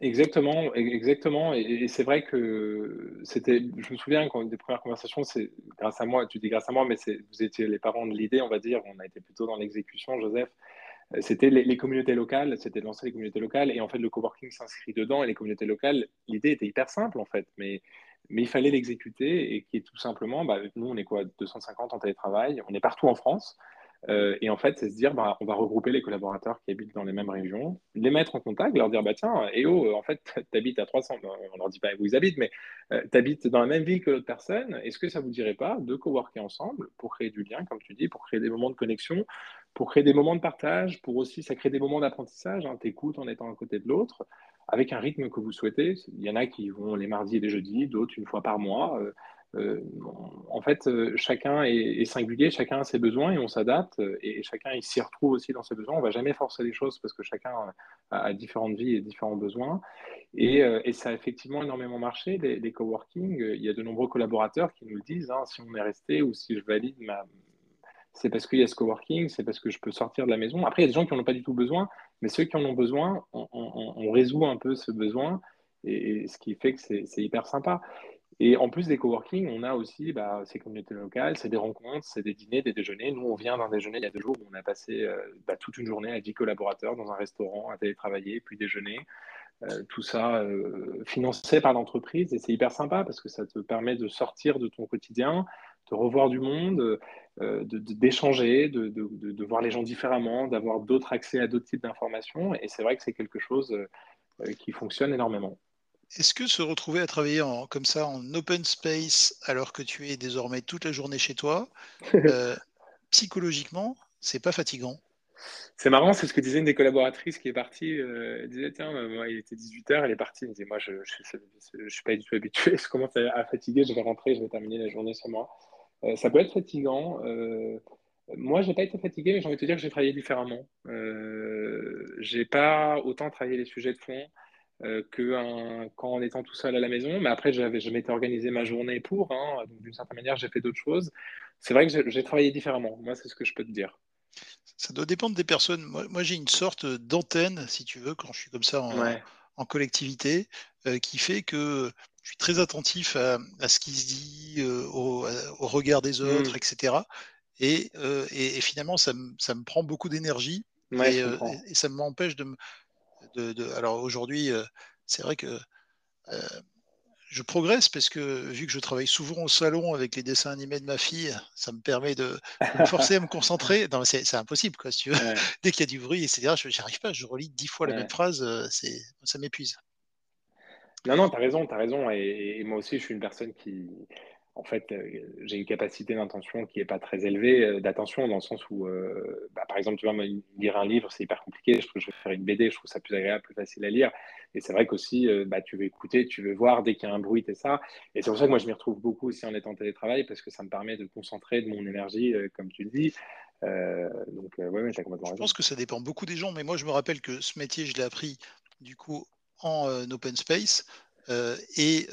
Exactement, exactement. Et, c'est vrai que c'était, je me souviens quand des premières conversations, c'est grâce à moi, tu dis grâce à moi, mais vous étiez les parents de l'idée, on va dire, on a été plutôt dans l'exécution, Joseph c'était les, communautés locales, c'était de lancer les communautés locales, et en fait le coworking s'inscrit dedans, et les communautés locales, l'idée était hyper simple en fait, mais, mais il fallait l'exécuter, et qui est tout simplement, bah, nous on est quoi, 250 en télétravail, on est partout en France, euh, et en fait, c'est se dire, bah, on va regrouper les collaborateurs qui habitent dans les mêmes régions, les mettre en contact, leur dire, bah tiens, et oh, en fait, <laughs> tu habites à 300, on leur dit pas où ils habitent, mais euh, tu habites dans la même ville que l'autre personne, est-ce que ça vous dirait pas de coworker ensemble pour créer du lien, comme tu dis, pour créer des moments de connexion, pour créer des moments de partage, pour aussi, ça crée des moments d'apprentissage, hein, t'écoutes en étant à côté de l'autre, avec un rythme que vous souhaitez. Il y en a qui vont les mardis et les jeudis, d'autres une fois par mois. Euh, en fait, chacun est, singulier, chacun a ses besoins et on s'adapte et, chacun s'y retrouve aussi dans ses besoins. On va jamais forcer les choses parce que chacun a, différentes vies et différents besoins. Et, ça a effectivement énormément marché, les, coworking. Il y a de nombreux collaborateurs qui nous le disent, hein, si on est resté ou si je valide ma, c'est parce qu'il y a ce coworking, c'est parce que je peux sortir de la maison. Après, il y a des gens qui n'en ont pas du tout besoin, mais ceux qui en ont besoin, on, résout un peu ce besoin, et, ce qui fait que c'est hyper sympa. Et en plus des coworking, on a aussi bah, ces communautés locales, c'est des rencontres, c'est des dîners, des déjeuners. Nous, on vient d'un déjeuner il y a deux jours où on a passé euh, bah, toute une journée à 10 collaborateurs dans un restaurant, à télétravailler, puis déjeuner. Euh, tout ça euh, financé par l'entreprise et c'est hyper sympa parce que ça te permet de sortir de ton quotidien, de revoir du monde, euh, d'échanger, de, de, de, voir les gens différemment, d'avoir d'autres accès à d'autres types d'informations. Et c'est vrai que c'est quelque chose qui fonctionne énormément. Est-ce que se retrouver à travailler en, comme ça en open space alors que tu es désormais toute la journée chez toi, <laughs> euh, psychologiquement, c'est pas fatigant? C'est marrant, c'est ce que disait une des collaboratrices qui est partie. elle disait Tiens, moi, il était 18h, elle est partie. Elle disait Moi, je ne suis pas du tout habitué, <laughs> je commence à, à, fatiguer, je vais rentrer, je vais terminer la journée chez moi. Euh, ça peut être fatigant. Euh, moi, je n'ai pas été fatigué, mais j'ai envie de te dire que j'ai travaillé différemment. Euh, j'ai pas autant travaillé les sujets de fond euh, que quand en étant tout seul à la maison. Mais après, je m'étais organisé ma journée pour. Hein, donc, d'une certaine manière, j'ai fait d'autres choses. C'est vrai que j'ai travaillé différemment. Moi, c'est ce que je peux te dire. Ça doit dépendre des personnes. Moi, j'ai une sorte d'antenne, si tu veux, quand je suis comme ça en, collectivité, qui fait que je suis très attentif à, ce qui se dit, euh, au, regard des autres, etc. Mmh. Euh, et, et, finalement, ça me, ça me prend beaucoup d'énergie euh, et, ça m'empêche de, de, de, Alors aujourd'hui, c'est vrai que je progresse parce que vu que je travaille souvent au salon avec les dessins animés de ma fille, ça me permet de, me forcer à me concentrer. Non, c'est impossible, quoi, si tu veux. Dès qu'il y a du bruit, etc., je arrive pas. Je relis dix fois la même phrase, ça m'épuise. Non, non, tu as raison, tu as raison. Et, moi aussi, je suis une personne qui, en fait, euh, j'ai une capacité d'intention qui n'est pas très élevée, euh, d'attention dans le sens où, euh, bah, par exemple, tu vois, lire un livre, c'est hyper compliqué. Je trouve que je vais faire une BD, je trouve ça plus agréable, plus facile à lire. Et c'est vrai qu'aussi, bah, tu veux écouter, tu veux voir dès qu'il y a un bruit, et ça. Et c'est pour ça que moi, je m'y retrouve beaucoup aussi en étant en télétravail parce que ça me permet de concentrer de mon énergie, comme tu le dis. donc, ouais, as complètement raison. Je pense que ça dépend beaucoup des gens, mais moi, je me rappelle que ce métier, je l'ai appris du coup en open space. Et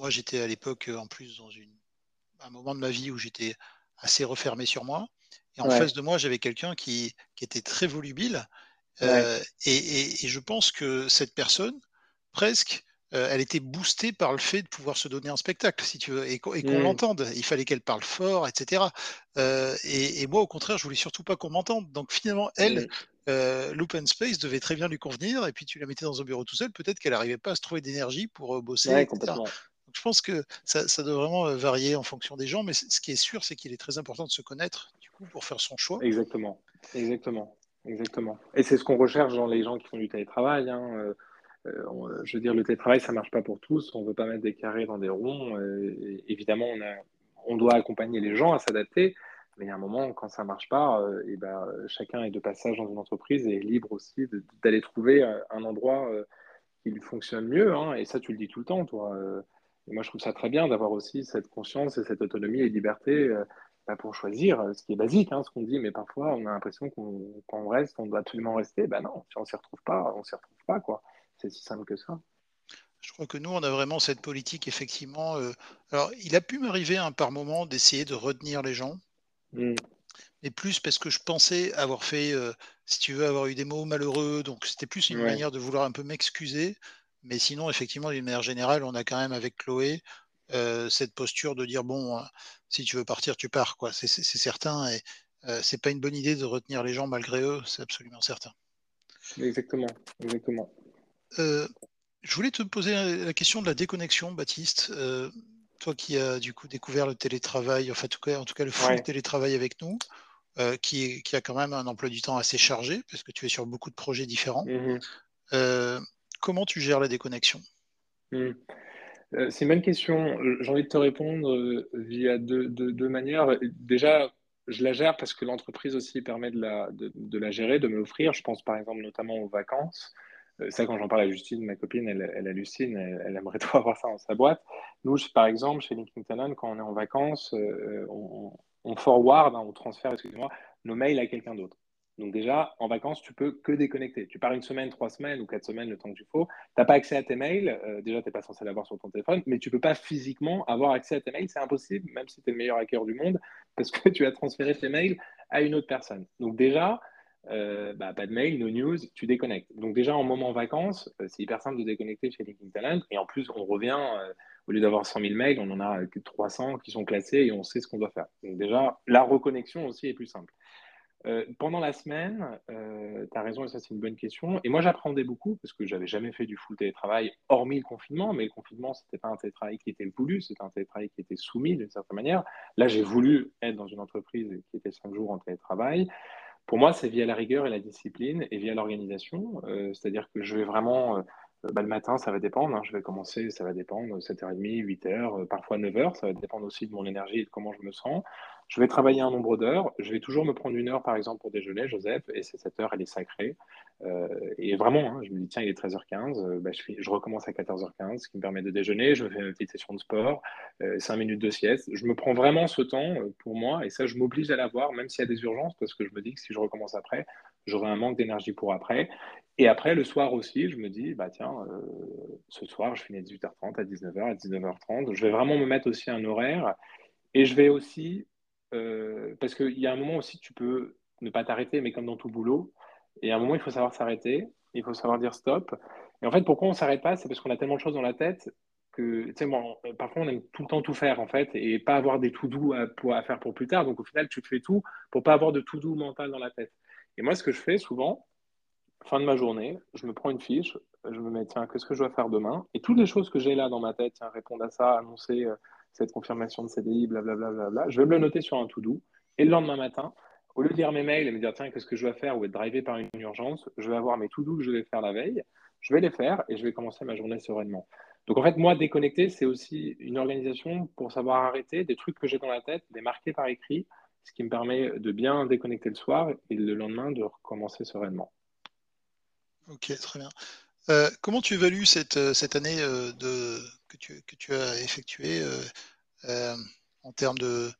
moi, j'étais à l'époque en plus dans une, un moment de ma vie où j'étais assez refermé sur moi. Et en face de moi, j'avais quelqu'un qui, qui, était très volubile. et, et, je pense que cette personne, presque, elle était boostée par le fait de pouvoir se donner un spectacle, si tu veux, et, qu'on mmh. l'entende. Il fallait qu'elle parle fort, etc. et, moi, au contraire, je voulais surtout pas qu'on m'entende. Donc finalement, elle, euh, l'open space devait très bien lui convenir, et puis tu la mettais dans un bureau tout seul, peut-être qu'elle n'arrivait pas à se trouver d'énergie pour euh, je pense que ça, doit vraiment euh, varier en fonction des gens, mais ce qui est sûr, c'est qu'il est très important de se connaître du coup pour faire son choix. Exactement, exactement, exactement. Et c'est ce qu'on recherche dans les gens qui font du télétravail. Hein. je veux dire, le télétravail, ça marche pas pour tous. On veut pas mettre des carrés dans des ronds. évidemment, on, doit accompagner les gens à s'adapter. Mais il y a un moment, quand ça ne marche pas, euh, et ben, chacun est de passage dans une entreprise et est libre aussi d'aller trouver euh, un endroit euh, qui lui fonctionne mieux. Hein. et ça, tu le dis tout le temps, toi. Et moi, je trouve ça très bien d'avoir aussi cette conscience et cette autonomie et liberté bah, pour choisir, ce qui est basique, hein, ce qu'on dit, mais parfois, on a l'impression qu'on reste, on doit absolument rester. Ben non, si on ne s'y retrouve pas, on ne s'y retrouve pas. quoi. C'est si simple que ça. Je crois que nous, on a vraiment cette politique, effectivement. alors, il a pu m'arriver hein, par moment d'essayer de retenir les gens. Mm. Mais plus parce que je pensais avoir fait, euh, si tu veux, avoir eu des mots malheureux. Donc c'était plus une manière de vouloir un peu m'excuser. Mais sinon, effectivement, d'une manière générale, on a quand même avec Chloé euh, cette posture de dire bon, euh, si tu veux partir, tu pars, quoi. C'est certain. Et c'est pas une bonne idée de retenir les gens malgré eux, c'est absolument certain. Exactement, exactement. je voulais te poser la question de la déconnexion, Baptiste toi qui as du coup découvert le télétravail, enfin en tout cas, en tout cas le full télétravail avec nous, euh, qui, qui, a quand même un emploi du temps assez chargé, parce que tu es sur beaucoup de projets différents. Mmh euh, comment tu gères la déconnexion? Mmh. euh, C'est une bonne question. J'ai envie de te répondre via deux, manières. Déjà, je la gère parce que l'entreprise aussi permet de la, gérer, de me l'offrir. Je pense par exemple notamment aux vacances. ça, quand j'en parle à Justine, ma copine, elle, elle hallucine, elle, aimerait <laughs> trop avoir ça dans sa boîte. Nous, par exemple, chez LinkedIn Talent, quand on est en vacances, on, on, forward, hein, on transfère, excusez-moi, nos mails à quelqu'un d'autre. Donc déjà, en vacances, tu peux que déconnecter. Tu pars une semaine, trois semaines ou quatre semaines, le temps que tu faut. Tu n'as pas accès à tes mails. Euh, déjà, tu n'es pas censé l'avoir sur ton téléphone, mais tu ne peux pas physiquement avoir accès à tes mails. C'est impossible, même si tu es le meilleur hacker du monde, <laughs> parce que tu as transféré tes mails à une autre personne. Donc déjà, euh, bah, pas de mail, no news, tu déconnectes. Donc déjà, en moment vacances, euh, c'est hyper simple de déconnecter chez LinkedIn Talent. Et en plus, on revient, au lieu d'avoir 100 000 mails, on en a que 300 qui sont classés et on sait ce qu'on doit faire. Donc déjà, la reconnexion aussi est plus simple. Euh, pendant la semaine, euh, tu as raison, et ça c'est une bonne question. Et moi j'apprenais beaucoup parce que j'avais jamais fait du full télétravail, hormis le confinement, mais le confinement c'était pas un télétravail qui était voulu, c'était un télétravail qui était soumis d'une certaine manière. Là j'ai voulu être dans une entreprise qui était cinq jours en télétravail. Pour moi, c'est via la rigueur et la discipline et via l'organisation. Euh, c'est-à-dire que je vais vraiment bah, le matin, ça va dépendre. Hein. Je vais commencer, ça va dépendre, 7h30, 8h, parfois 9h. Ça va dépendre aussi de mon énergie et de comment je me sens. Je vais travailler un nombre d'heures. Je vais toujours me prendre une heure, par exemple, pour déjeuner, Joseph, et cette heure, elle est sacrée. Euh, et vraiment, hein, je me dis, tiens, il est 13h15, euh, bah, je, recommence à 14h15, ce qui me permet de déjeuner. Je fais une petite session de sport, 5 euh, minutes de sieste. Je me prends vraiment ce temps pour moi, et ça, je m'oblige à l'avoir, même s'il y a des urgences, parce que je me dis que si je recommence après, j'aurai un manque d'énergie pour après. Et après, le soir aussi, je me dis, bah tiens, ce soir, je finis à 18h30, à 19h, à 19h30. Je vais vraiment me mettre aussi un horaire. Et je vais aussi euh, parce qu'il y a un moment aussi, tu peux ne pas t'arrêter, mais comme dans tout boulot, et à un moment, il faut savoir s'arrêter, il faut savoir dire stop. Et en fait, pourquoi on ne s'arrête pas C'est parce qu'on a tellement de choses dans la tête que, tu sais, bon, parfois, on aime tout le temps tout faire, en fait, et pas avoir des tout doux à, faire pour plus tard. Donc, au final, tu fais tout pour pas avoir de tout doux mental dans la tête. Et moi, ce que je fais souvent, fin de ma journée, je me prends une fiche, je me mets, tiens, qu'est-ce que je dois faire demain? Et toutes les choses que j'ai là dans ma tête, tiens, répondre à ça, annoncer euh, cette confirmation de CDI, blablabla, bla, bla, je vais me le noter sur un to-do. Et le lendemain matin, au lieu de lire mes mails et me dire, tiens, qu'est-ce que je dois faire ou être drivé par une urgence, je vais avoir mes to-do que je vais faire la veille, je vais les faire et je vais commencer ma journée sereinement. Donc en fait, moi, déconnecter, c'est aussi une organisation pour savoir arrêter des trucs que j'ai dans la tête, les marquer par écrit, ce qui me permet de bien déconnecter le soir et le lendemain de recommencer sereinement. Ok, très bien. Euh, comment tu évalues cette, euh, cette année euh, de, que, tu, que tu as effectuée en termes de,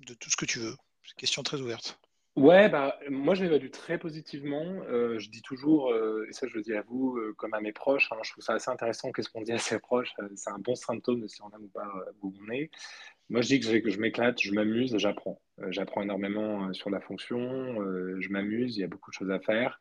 de tout ce que tu veux C'est une question très ouverte. Ouais, bah, moi je l'évalue très positivement. je dis toujours, et ça je le dis à vous comme à mes proches, hein, je trouve ça assez intéressant qu'est-ce qu'on dit à ses proches. c'est un bon symptôme de si on aime ou pas où on est. Moi, je dis que je, m'éclate, je m'amuse, j'apprends. Euh, j'apprends énormément euh, sur la fonction, euh, je m'amuse, il y a beaucoup de choses à faire.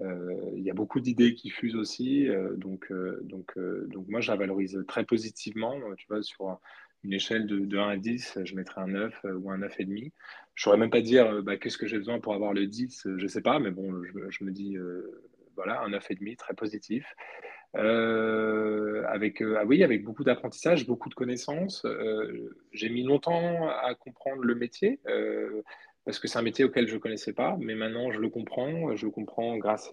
il y a beaucoup d'idées qui fusent aussi. donc, donc, donc, moi, je la valorise très positivement. Tu vois, sur une échelle de, 1 à 10, je mettrais un 9 ou un 9,5. Je ne saurais même pas dire bah, qu'est-ce que j'ai besoin pour avoir le 10, je ne sais pas, mais bon, je, me dis, voilà, un 9,5, très positif. Euh, avec, euh, ah oui, avec beaucoup d'apprentissage, beaucoup de connaissances. Euh, j'ai mis longtemps à comprendre le métier parce que c'est un métier auquel je ne connaissais pas, mais maintenant je le comprends. Je le comprends grâce,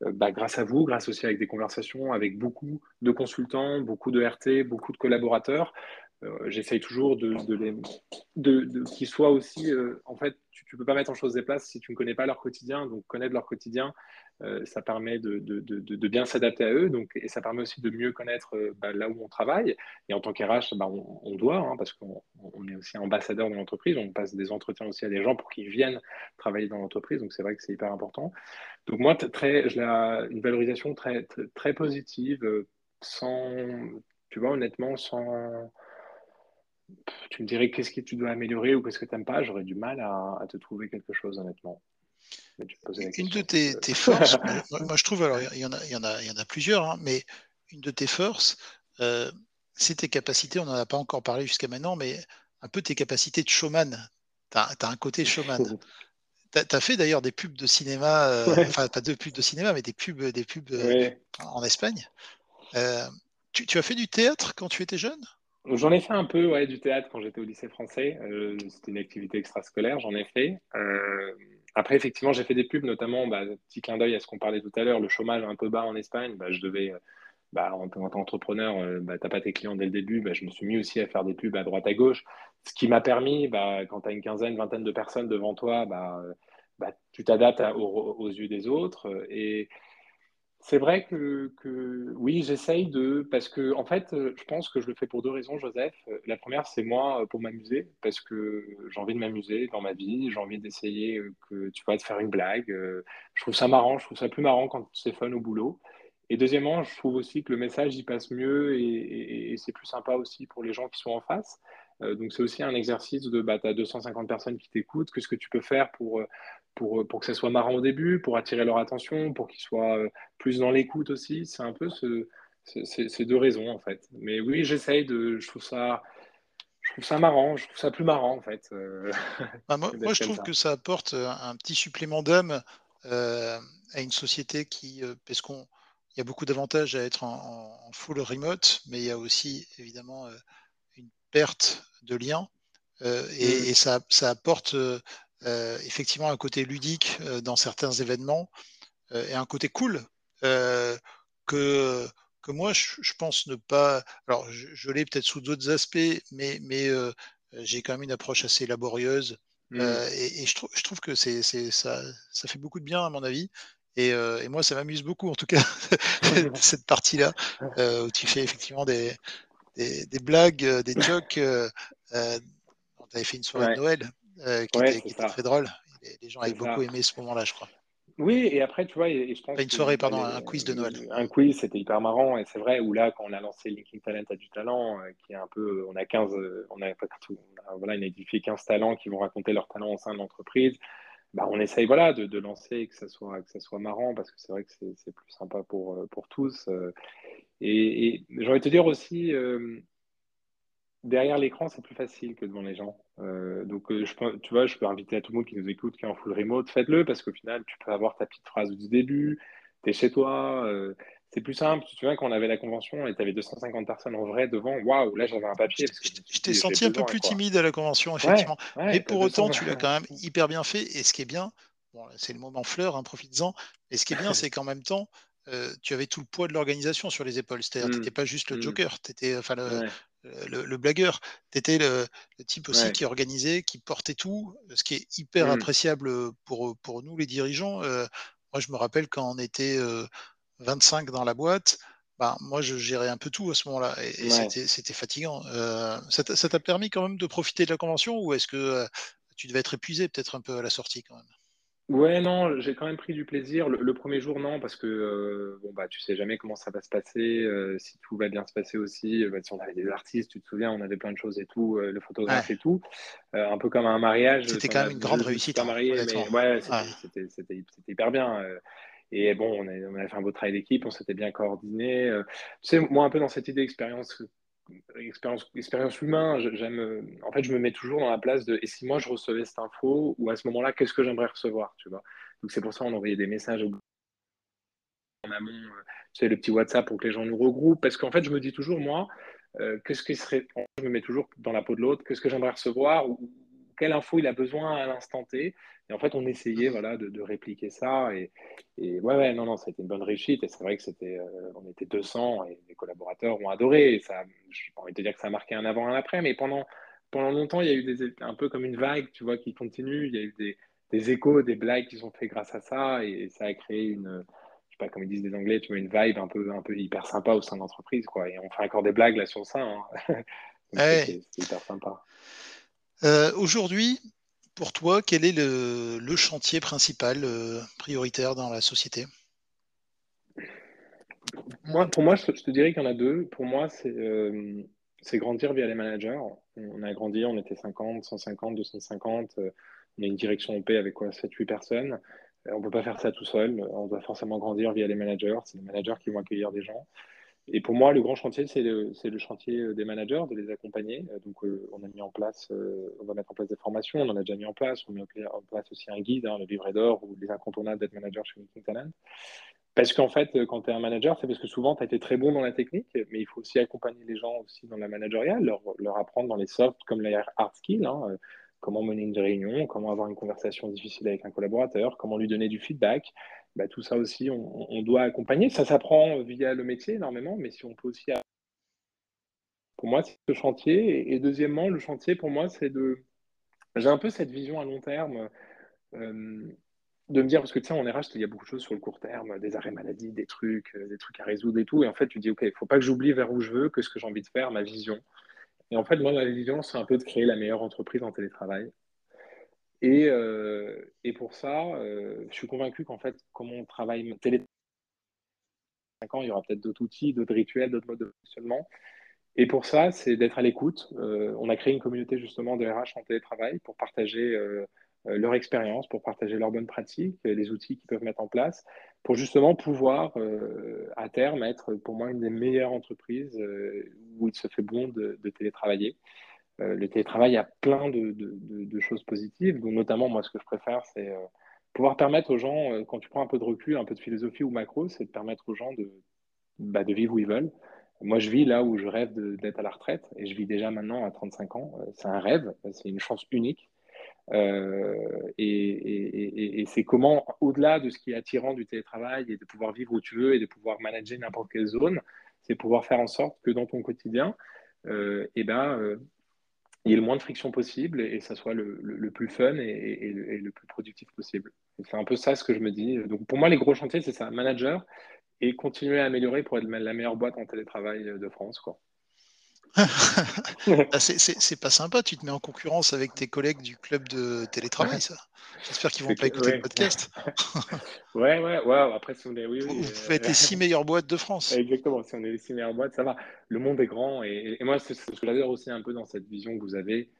bah, grâce à vous, grâce aussi avec des conversations avec beaucoup de consultants, beaucoup de RT, beaucoup de collaborateurs. J'essaye toujours de, de, qu'ils soient aussi. en fait, tu ne peux pas mettre en chose des places si tu ne connais pas leur quotidien. Donc, connaître leur quotidien, euh, ça permet de, bien s'adapter à eux, donc, et ça permet aussi de mieux connaître euh, bah, là où on travaille. Et en tant qu'RH, bah, on, doit, hein, parce qu'on est aussi ambassadeur de l'entreprise, on passe des entretiens aussi à des gens pour qu'ils viennent travailler dans l'entreprise, donc c'est vrai que c'est hyper important. Donc moi, très, une valorisation très, très, positive, euh, sans, tu vois, honnêtement, sans tu me dirais qu'est-ce que tu dois améliorer ou qu'est-ce que tu n'aimes pas, j'aurais du mal à, te trouver quelque chose, honnêtement. Une de tes, forces, <laughs> moi, je trouve, alors il y en a, il y en a, il y en a plusieurs, hein, mais une de tes forces, euh, c'est tes capacités, on n'en a pas encore parlé jusqu'à maintenant, mais un peu tes capacités de showman. Tu as, un côté showman. <laughs> Tu as, fait d'ailleurs des pubs de cinéma, euh, enfin pas de pubs de cinéma, mais des pubs, des pubs euh, en Espagne. Tu, tu, as fait du théâtre quand tu étais jeune? J'en ai fait un peu ouais, du théâtre quand j'étais au lycée français. C'était une activité extrascolaire, j'en ai fait. Après, effectivement, j'ai fait des pubs, notamment, bah, petit clin d'œil à ce qu'on parlait tout à l'heure, le chômage un peu bas en Espagne. Bah, je devais, bah, en, tant qu'entrepreneur, euh, bah, tu n'as pas tes clients dès le début. Je me suis mis aussi à faire des pubs à droite à gauche. Ce qui m'a permis, quand tu as une quinzaine, vingtaine de personnes devant toi, tu t'adaptes aux, yeux des autres. Et C'est vrai que, oui, j'essaye de... Parce que, en fait, euh, je pense que je le fais pour deux raisons, Joseph. Euh, La première, c'est moi, euh, pour m'amuser, parce que j'ai envie de m'amuser dans ma vie, j'ai envie d'essayer que, tu vois, de faire une blague. Je trouve ça marrant, je trouve ça plus marrant quand c'est fun au boulot. Et deuxièmement, je trouve aussi que le message y passe mieux et- et c'est plus sympa aussi pour les gens qui sont en face. Euh, donc c'est aussi un exercice de, bah, tu as 250 personnes qui t'écoutent, qu'est-ce que tu peux faire pour, euh, pour, euh, pour que ça soit marrant au début, pour attirer leur attention, pour qu'ils soient plus dans l'écoute aussi? C'est un peu ce, ce- ces deux raisons en fait. Mais oui, j'essaye de, je trouve ça, je trouve ça marrant, je trouve ça plus marrant en fait Bah, moi, <laughs> je trouve ça. que ça apporte un petit supplément d'âme euh, à une société qui, euh, parce qu'on, il y a beaucoup d'avantages à être en, en- en full remote, mais il y a aussi évidemment euh, perte de lien euh, et, Mm, et ça, ça apporte euh, euh, effectivement un côté ludique euh, dans certains événements et un côté cool que, que moi, je, je pense ne pas. Alors, je, je l'ai peut-être sous d'autres aspects, mais, mais j'ai quand même une approche assez laborieuse. mm. Et, et je, trouve je trouve que c'est, c'est, ça, ça fait beaucoup de bien, à mon avis. Et, euh, et moi, ça m'amuse beaucoup, en tout cas, <laughs> cette partie-là, euh, où tu fais effectivement des, des, des blagues, euh, des jokes. Euh, euh, tu avais fait une soirée de Noël qui ouais, était, c'est qui était très drôle. Les, les gens avaient beaucoup aimé ce moment-là, je crois. Oui, et après, tu vois, et, je pense une que soirée, bah, pardon, un quiz de Noël. un quiz, c'était hyper marrant. Et c'est vrai, où là, quand on a lancé Linking Talent à du talent, qui est un peu, on a 15, euh, on a on a, voilà, on a identifié 15 talents qui vont raconter leurs talents au sein de l'entreprise. Bah, on essaye, voilà, de, de lancer que ça soit, que ça soit marrant, parce que c'est vrai que c'est plus sympa pour, euh, pour tous. euh. Et, j'ai envie de te dire aussi, euh, derrière l'écran, c'est plus facile que devant les gens. Donc, je tu vois, je peux inviter à tout le monde qui nous écoute, qui est en full remote, faites-le parce qu'au final, tu peux avoir ta petite phrase du début, tu es chez toi, c'est plus simple. Tu te souviens quand on avait la convention et tu avais 250 personnes en vrai devant, waouh, là j'avais un papier t- parce que je t'ai senti un peu plus quoi. timide à la convention, effectivement. Mais ouais, pour autant, 200. tu l'as quand même hyper bien fait. Et ce qui est bien, bon, c'est le moment fleur, hein, profites-en. Et ce qui est bien, c'est <laughs> qu'en même temps, euh, tu avais tout le poids de l'organisation sur les épaules. C'est-à-dire, tu n'étais pas juste le hum, joker, tu étais enfin, le, ouais, le, le blagueur. Tu étais le, le type aussi ouais, qui organisait, qui portait tout, ce qui est hyper hum, appréciable pour, pour nous, les dirigeants. Euh, moi, je me rappelle quand on était euh, 25 dans la boîte, bah, moi, je gérais un peu tout à ce moment-là et, et ouais. c'était, fatigant. Euh, ça t'a permis quand même de profiter de la convention ou est-ce que euh, tu devais être épuisé peut-être un peu à la sortie quand même? Ouais, non, j'ai quand même pris du plaisir. Le, le premier jour, non, parce que euh, bon bah tu sais jamais comment ça va se passer, euh, si tout va bien se passer aussi. bah, si on avait des artistes, tu te souviens, on avait plein de choses et tout, le Ouais, photographe et tout, un peu comme un mariage. c'était quand même une grande réussite, hein, marié, mais ouais, c'était hyper bien. Et bon, on a, fait un beau travail d'équipe, on s'était bien coordonné. euh. tu sais, moi un peu dans cette idée d'expérience expérience, humain, j'aime, en fait, je me mets toujours dans la place de, et si moi je recevais cette info, ou à ce moment-là, qu'est-ce que j'aimerais recevoir, tu vois? Donc c'est pour ça qu'on envoyait des messages au- en amont, euh, tu sais, le petit WhatsApp pour que les gens nous regroupent, parce qu'en fait, je me dis toujours, moi, euh, qu'est-ce qui serait, je me mets toujours dans la peau de l'autre, qu'est-ce que j'aimerais recevoir, ou quelle info il a besoin à l'instant T. Et en fait, on essayait, voilà, de, de répliquer ça, et, et ouais, ouais, non, non, ça a été une bonne réussite, et c'est vrai que c'était, euh, on était 200, et les collaborateurs ont adoré, et ça, je n'ai pas envie de dire que ça a marqué un avant, un après, mais pendant, pendant longtemps, il y a eu des, un peu comme une vague, tu vois, qui continue, il y a eu des, des échos, des blagues qui sont faits grâce à ça, et ça a créé une, je sais pas, comme ils disent les Anglais, tu vois, une vibe un peu, un peu hyper sympa au sein de l'entreprise, quoi. Et on fait encore des blagues là sur ça, hein. <laughs> C'était c'était hyper sympa. Euh, aujourd'hui, pour toi, quel est le, chantier principal, euh, prioritaire dans la société? Moi, pour moi, je, te dirais qu'il y en a deux. Pour moi, c'est euh, grandir via les managers. On a grandi, on était 50, 150, 250. euh, on a une direction OP avec quoi, 7-8 personnes. On ne peut pas faire ça tout seul. On doit forcément grandir via les managers. C'est les managers qui vont accueillir des gens. Et pour moi, le grand chantier, c'est le, chantier euh, des managers, de les accompagner. Euh, Donc, euh, on a mis en place, on va mettre en place des formations, on en a déjà mis en place. On met en place aussi un guide, hein, le livret d'or ou les incontournables d'être manager chez Meeting Talent. Parce qu'en fait, quand tu es un manager, c'est parce que souvent, tu as été très bon dans la technique, mais il faut aussi accompagner les gens aussi dans la managériale, leur, apprendre dans les soft comme les hard skills, hein, comment mener une réunion, comment avoir une conversation difficile avec un collaborateur, comment lui donner du feedback. Bah, tout ça aussi, on, doit accompagner. Ça s'apprend via le métier énormément, mais si on peut aussi... Pour moi, c'est ce chantier. Et, deuxièmement, le chantier, pour moi, c'est de... J'ai un peu cette vision à long terme. euh, de me dire, parce que tu sais, en RH, il y a beaucoup de choses sur le court terme, des arrêts maladie, des trucs, des trucs à résoudre et tout. Et en fait, tu dis, OK, il ne faut pas que j'oublie vers où je veux, que ce que j'ai envie de faire, ma vision. Et en fait, moi, ma vision, c'est un peu de créer la meilleure entreprise en télétravail. Et, et pour ça, je suis convaincu qu'en fait, comme on travaille télé il y aura peut-être d'autres outils, d'autres rituels, d'autres modes de fonctionnement. Et pour ça, c'est d'être à l'écoute. Euh, on a créé une communauté justement de RH en télétravail pour partager euh, euh, leur expérience, pour partager leurs bonnes pratiques, les outils qu'ils peuvent mettre en place, pour justement pouvoir à terme être pour moi une des meilleures entreprises où il se fait bon de, télétravailler. Le télétravail a plein de, choses positives, donc notamment moi ce que je préfère c'est pouvoir permettre aux gens, euh, quand tu prends un peu de recul, un peu de philosophie ou macro, c'est de permettre aux gens de, bah, vivre où ils veulent. Moi, je vis là où je rêve d'être à la retraite et je vis déjà maintenant à 35 ans. Euh, c'est un rêve, c'est une chance unique. Euh, et, c'est comment, au-delà de ce qui est attirant du télétravail et de pouvoir vivre où tu veux et de pouvoir manager n'importe quelle zone, c'est pouvoir faire en sorte que dans ton quotidien, euh, et ben, il y ait le moins de friction possible et, que ça soit le, plus fun et, le, plus productif possible. C'est un peu ça ce que je me dis. Donc pour moi, les gros chantiers, c'est ça, manager et continuer à améliorer pour être la meilleure boîte en télétravail de France. Quoi. <laughs> Ah, c'est pas sympa, tu te mets en concurrence avec tes collègues du club de télétravail, ça. J'espère qu'ils vont pas écouter le podcast. <laughs> <laughs> ouais, ouais, ouais. Après, si on est, oui, oui, vous pouvez être les six meilleures boîtes de France. Exactement, si on est les six meilleures boîtes, ça va. Le monde est grand et, moi, c'est ce que j'adore aussi un peu dans cette vision que vous avez.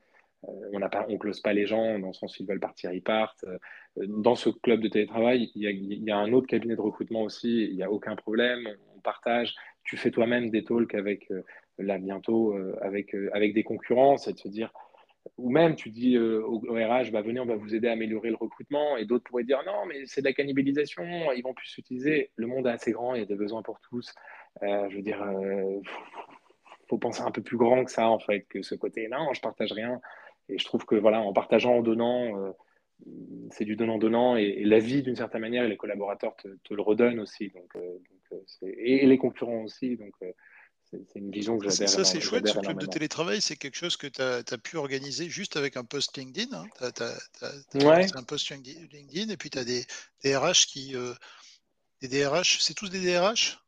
Euh, on ne close pas les gens, dans le sens où ils veulent partir, ils partent. Euh, dans ce club de télétravail, il y, a, il y a un autre cabinet de recrutement aussi, il n'y a aucun problème, on partage. Tu fais toi-même des talks avec euh, là bientôt euh, avec, euh, avec des concurrents, c'est de se dire, ou même tu dis euh, au, RH, bah, venez, on va vous aider à améliorer le recrutement, et d'autres pourraient dire, non, mais c'est de la cannibalisation, ils vont plus s'utiliser. Le monde est assez grand, il y a des besoins pour tous. je veux dire, faut penser un peu plus grand que ça, en fait, que ce côté, non, je partage rien. Et je trouve que, voilà, en partageant, en donnant, c'est du donnant-donnant, et, la vie, d'une certaine manière, et les collaborateurs te, le redonnent aussi, donc, et, les concurrents aussi. Donc, c'est une vision que j'adhère. Ça, c'est chouette. Ce club de télétravail, c'est quelque chose que tu as, pu organiser juste avec un post LinkedIn. Hein. Tu as, un post LinkedIn et puis tu as des, DRH qui. Euh, des DRH, c'est tous des DRH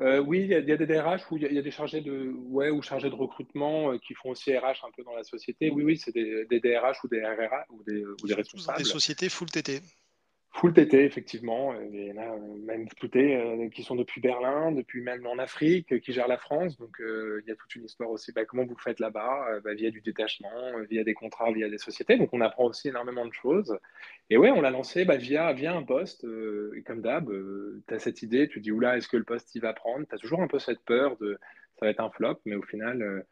euh, oui, il y, a des DRH où il y, a des chargés de, ouais, ou chargés de recrutement euh, qui font aussi RH un peu dans la société. Oui, oui, c'est des, DRH ou des RRA ou des, ou des responsables. Des sociétés full TT. Full TT, effectivement. Il y en a même TT euh, qui sont depuis Berlin, depuis même en Afrique, qui gèrent la France. Donc, euh, il y a toute une histoire aussi. Bah, comment vous faites là-bas? Euh, bah, Via du détachement, via des contrats, via des sociétés. Donc, on apprend aussi énormément de choses. Et ouais, on l'a lancé bah, via, via un poste. comme d'hab, tu as cette idée, tu dis, oula, est-ce que le poste, il va prendre? Tu as toujours un peu cette peur de ça va être un flop, mais au final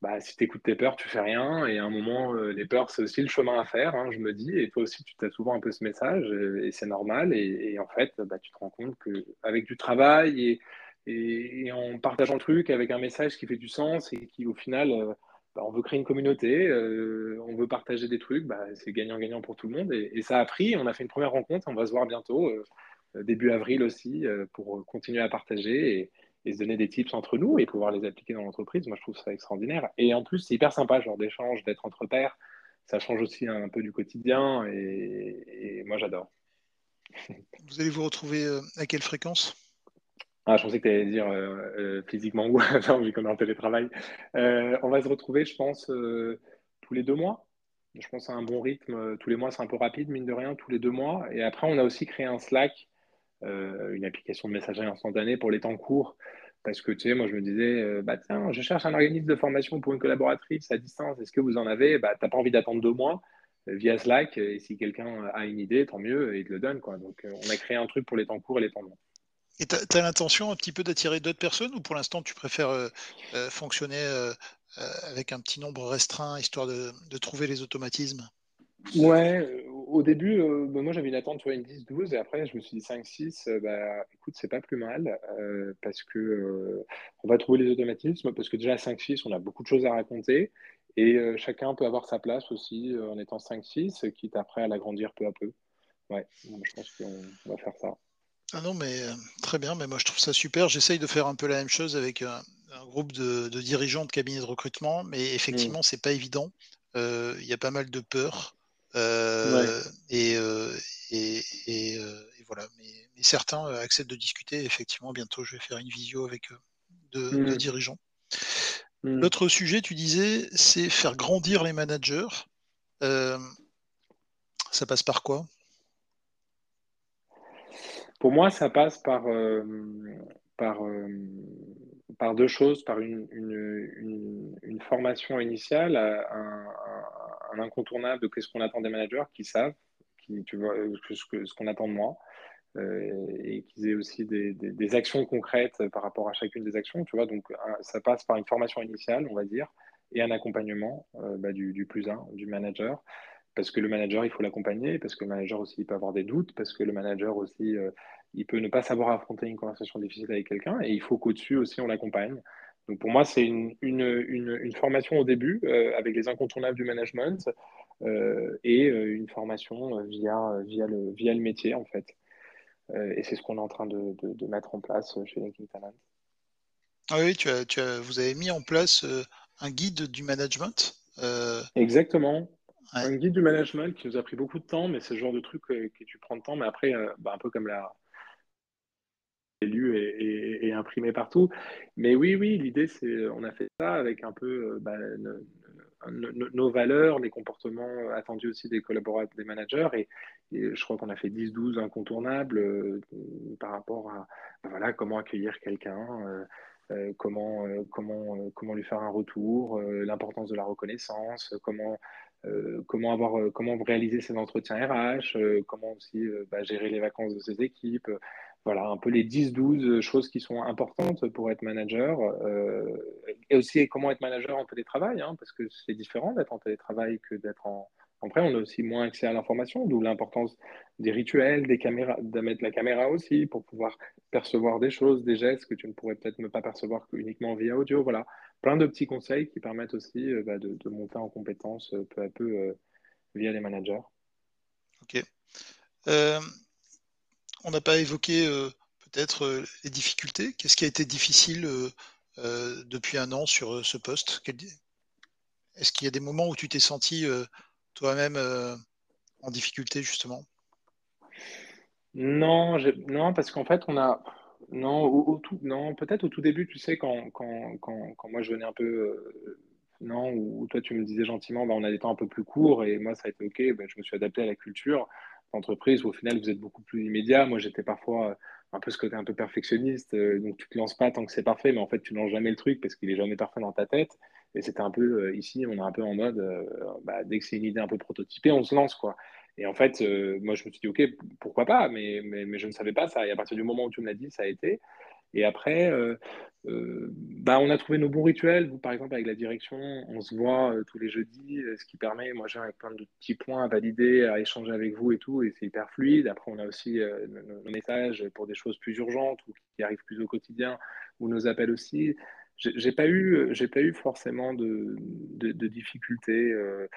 bah, si tu écoutes tes peurs, tu fais rien. Et à un moment, euh, les peurs, c'est aussi le chemin à faire, hein, je me dis. Et toi aussi, tu as souvent un peu ce message, et, c'est normal. Et, en fait, bah, tu te rends compte qu'avec du travail et, et, en partageant le truc, avec un message qui fait du sens et qui, au final, euh, bah, on veut créer une communauté, euh, on veut partager des trucs, bah, c'est gagnant-gagnant pour tout le monde. Et, ça a pris. On a fait une première rencontre, on va se voir bientôt, début avril aussi, pour continuer à partager. Et se donner des tips entre nous et pouvoir les appliquer dans l'entreprise, moi je trouve ça extraordinaire. Et en plus, c'est hyper sympa, genre d'échange, d'être entre pairs. Ça change aussi un peu du quotidien et, moi j'adore. Vous allez vous retrouver euh, à quelle fréquence? Ah, je pensais que tu allais dire euh, euh, physiquement ou <laughs> vu qu'on est en télétravail. on va se retrouver, je pense, tous les deux mois. Je pense à un bon rythme. Tous les mois, c'est un peu rapide, mine de rien, tous les deux mois. Et après, on a aussi créé un Slack euh, une application de messagerie instantanée pour les temps courts. Parce que, tu sais, moi, je me disais, euh, bah, tiens, je cherche un organisme de formation pour une collaboratrice à distance. Est-ce que vous en avez? Bah, Tu n'as pas envie d'attendre deux mois euh, via Slack. Et si quelqu'un a une idée, tant mieux, et il te le donne. Quoi. Donc, on a créé un truc pour les temps courts et les temps longs. Et tu as, l'intention un petit peu d'attirer d'autres personnes ou pour l'instant tu préfères fonctionner avec un petit nombre restreint histoire de, de trouver les automatismes? Ouais, au début, euh, bah, moi j'avais une attente, tu vois, une 10-12, et après je me suis dit 5-6, euh, bah écoute, c'est pas plus mal, euh, parce que on va trouver les automatismes, parce que déjà à 5-6, on a beaucoup de choses à raconter, et chacun peut avoir sa place aussi en étant 5-6, quitte après à l'agrandir peu à peu. Ouais, je pense qu'on va faire ça. Ah non, mais très bien, mais moi je trouve ça super. J'essaye de faire un peu la même chose avec un, groupe de, dirigeants de cabinets de recrutement, mais effectivement, mmh. c'est pas évident. Il y a pas mal de peur. Et, et, voilà. Mais, certains acceptent de discuter. Effectivement, bientôt, je vais faire une visio avec deux, mmh. dirigeants. Mmh. L'autre sujet, tu disais, c'est faire grandir les managers. ça passe par quoi? Pour moi, ça passe par, par, par deux choses, par une, une, formation initiale, un, incontournable de qu'est-ce qu'on attend des managers qui savent, qui, tu vois, ce, ce qu'on attend de moi, euh, et qu'ils aient aussi des, des, actions concrètes par rapport à chacune des actions, tu vois. Donc, ça passe par une formation initiale, on va dire, et un accompagnement euh, bah, du, du, plus un, du manager parce que le manager, il faut l'accompagner, parce que le manager aussi, il peut avoir des doutes, parce que le manager aussi, euh, il peut ne pas savoir affronter une conversation difficile avec quelqu'un, et il faut qu'au-dessus aussi, on l'accompagne. Donc pour moi, c'est une, une, une, formation au début euh, avec les incontournables du management euh, et une formation via, via, le, via le métier, en fait. et c'est ce qu'on est en train de, de, mettre en place chez LinkedIn Talent. Ah oui, tu as, tu as, vous avez mis en place un guide du management Exactement. Un guide du management qui nous a pris beaucoup de temps, mais c'est le genre de truc que, tu prends de temps, mais après, euh, bah, un peu comme la lu et, imprimé partout. Mais oui, oui, l'idée, c'est on a fait ça avec un peu euh, bah, nos, valeurs, les comportements attendus aussi des collaborateurs, des managers. Et, je crois qu'on a fait 10-12 incontournables euh, par rapport à bah, voilà, comment accueillir quelqu'un. comment, comment, comment lui faire un retour, l'importance de la reconnaissance, comment euh, comment avoir, euh, comment réaliser ses entretiens RH, euh, comment aussi bah, gérer les vacances de ses équipes. Voilà, un peu les 10-12 choses qui sont importantes pour être manager. et aussi comment être manager en télétravail, hein, parce que c'est différent d'être en télétravail que d'être en, après, on a aussi moins accès à l'information, d'où l'importance des rituels, des caméras, de mettre la caméra aussi pour pouvoir percevoir des choses, des gestes que tu ne pourrais peut-être ne pas percevoir uniquement via audio. Voilà, plein de petits conseils qui permettent aussi euh, bah, de, monter en compétences euh, peu à peu euh, via les managers. Ok. On n'a pas évoqué peut-être les difficultés. Qu'est-ce qui a été difficile depuis un an sur ce poste? Est-ce qu'il y a des moments où tu t'es senti toi-même euh, en difficulté justement? Non, non parce qu'en fait, on a. Non, peut-être au tout début, tu sais, quand, quand, quand, moi je venais un peu. Euh, non, ou toi tu me disais gentiment, bah, on a des temps un peu plus courts, et moi ça a été OK, bah, je me suis adapté à la culture d'entreprise où au final vous êtes beaucoup plus immédiat. Moi j'étais parfois un peu ce côté un peu perfectionniste, euh, donc tu te lances pas tant que c'est parfait, mais en fait tu lances jamais le truc parce qu'il est jamais parfait dans ta tête. Et c'était un peu, euh, ici, on est un peu en mode, euh, bah, dès que c'est une idée un peu prototypée, on se lance, quoi. Et en fait, euh, moi, je me suis dit, OK, pourquoi pas, mais, mais, mais, je ne savais pas ça. Et à partir du moment où tu me l'as dit, ça a été. Et après, bah, on a trouvé nos bons rituels. Vous, par exemple, avec la direction, on se voit tous les jeudis, ce qui permet, moi, j'ai plein de petits points à valider, à échanger avec vous et tout, et c'est hyper fluide. Après, on a aussi nos, messages pour des choses plus urgentes ou qui arrivent plus au quotidien, ou nos appels aussi j'ai pas eu, pas eu forcément de, de, difficultés. Euh,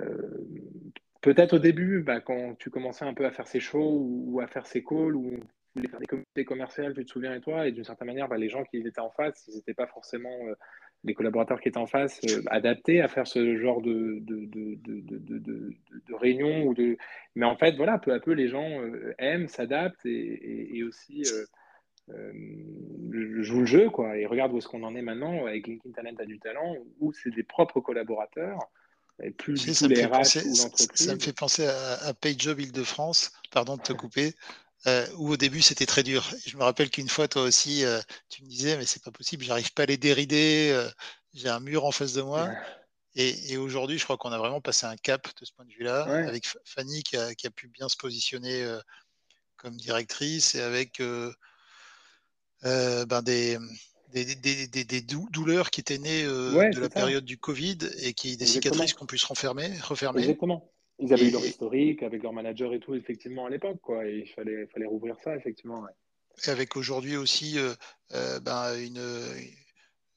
euh, peut-être au début, bah, quand tu commençais un peu à faire ces shows ou, à faire ces calls ou voulais faire des comités commerciales, tu te souviens et toi, et d'une certaine manière, bah, les gens qui étaient en face, ils n'étaient pas forcément euh, les collaborateurs qui étaient en face adaptés à faire ce genre de, de, de, de, réunion ou de. Mais en fait, voilà, peu à peu, les gens aiment, s'adaptent et, et, aussi euh, joue le jeu, quoi, et regarde où est-ce qu'on en est maintenant avec LinkedIn Talent a du talent, où c'est des propres collaborateurs, et plus du ça, me fait penser, ça me fait penser à, à PageJob Île-de-France, pardon de te <laughs> couper, euh, où au début c'était très dur. Je me rappelle qu'une fois, toi aussi, euh, tu me disais, mais c'est pas possible, j'arrive pas à les dérider, euh, j'ai un mur en face de moi. Et, et aujourd'hui, je crois qu'on a vraiment passé un cap de ce point de vue-là, avec Fanny qui a, qui a, pu bien se positionner comme directrice et avec ben des, des, des, des, douleurs qui étaient nées de la période du Covid et qui des cicatrices qu'on puisse refermer, refermer. Exactement. Ils avaient eu leur historique avec leur manager et tout, effectivement, à l'époque, quoi. Et il fallait, fallait rouvrir ça, effectivement. Et avec aujourd'hui aussi euh, ben, une,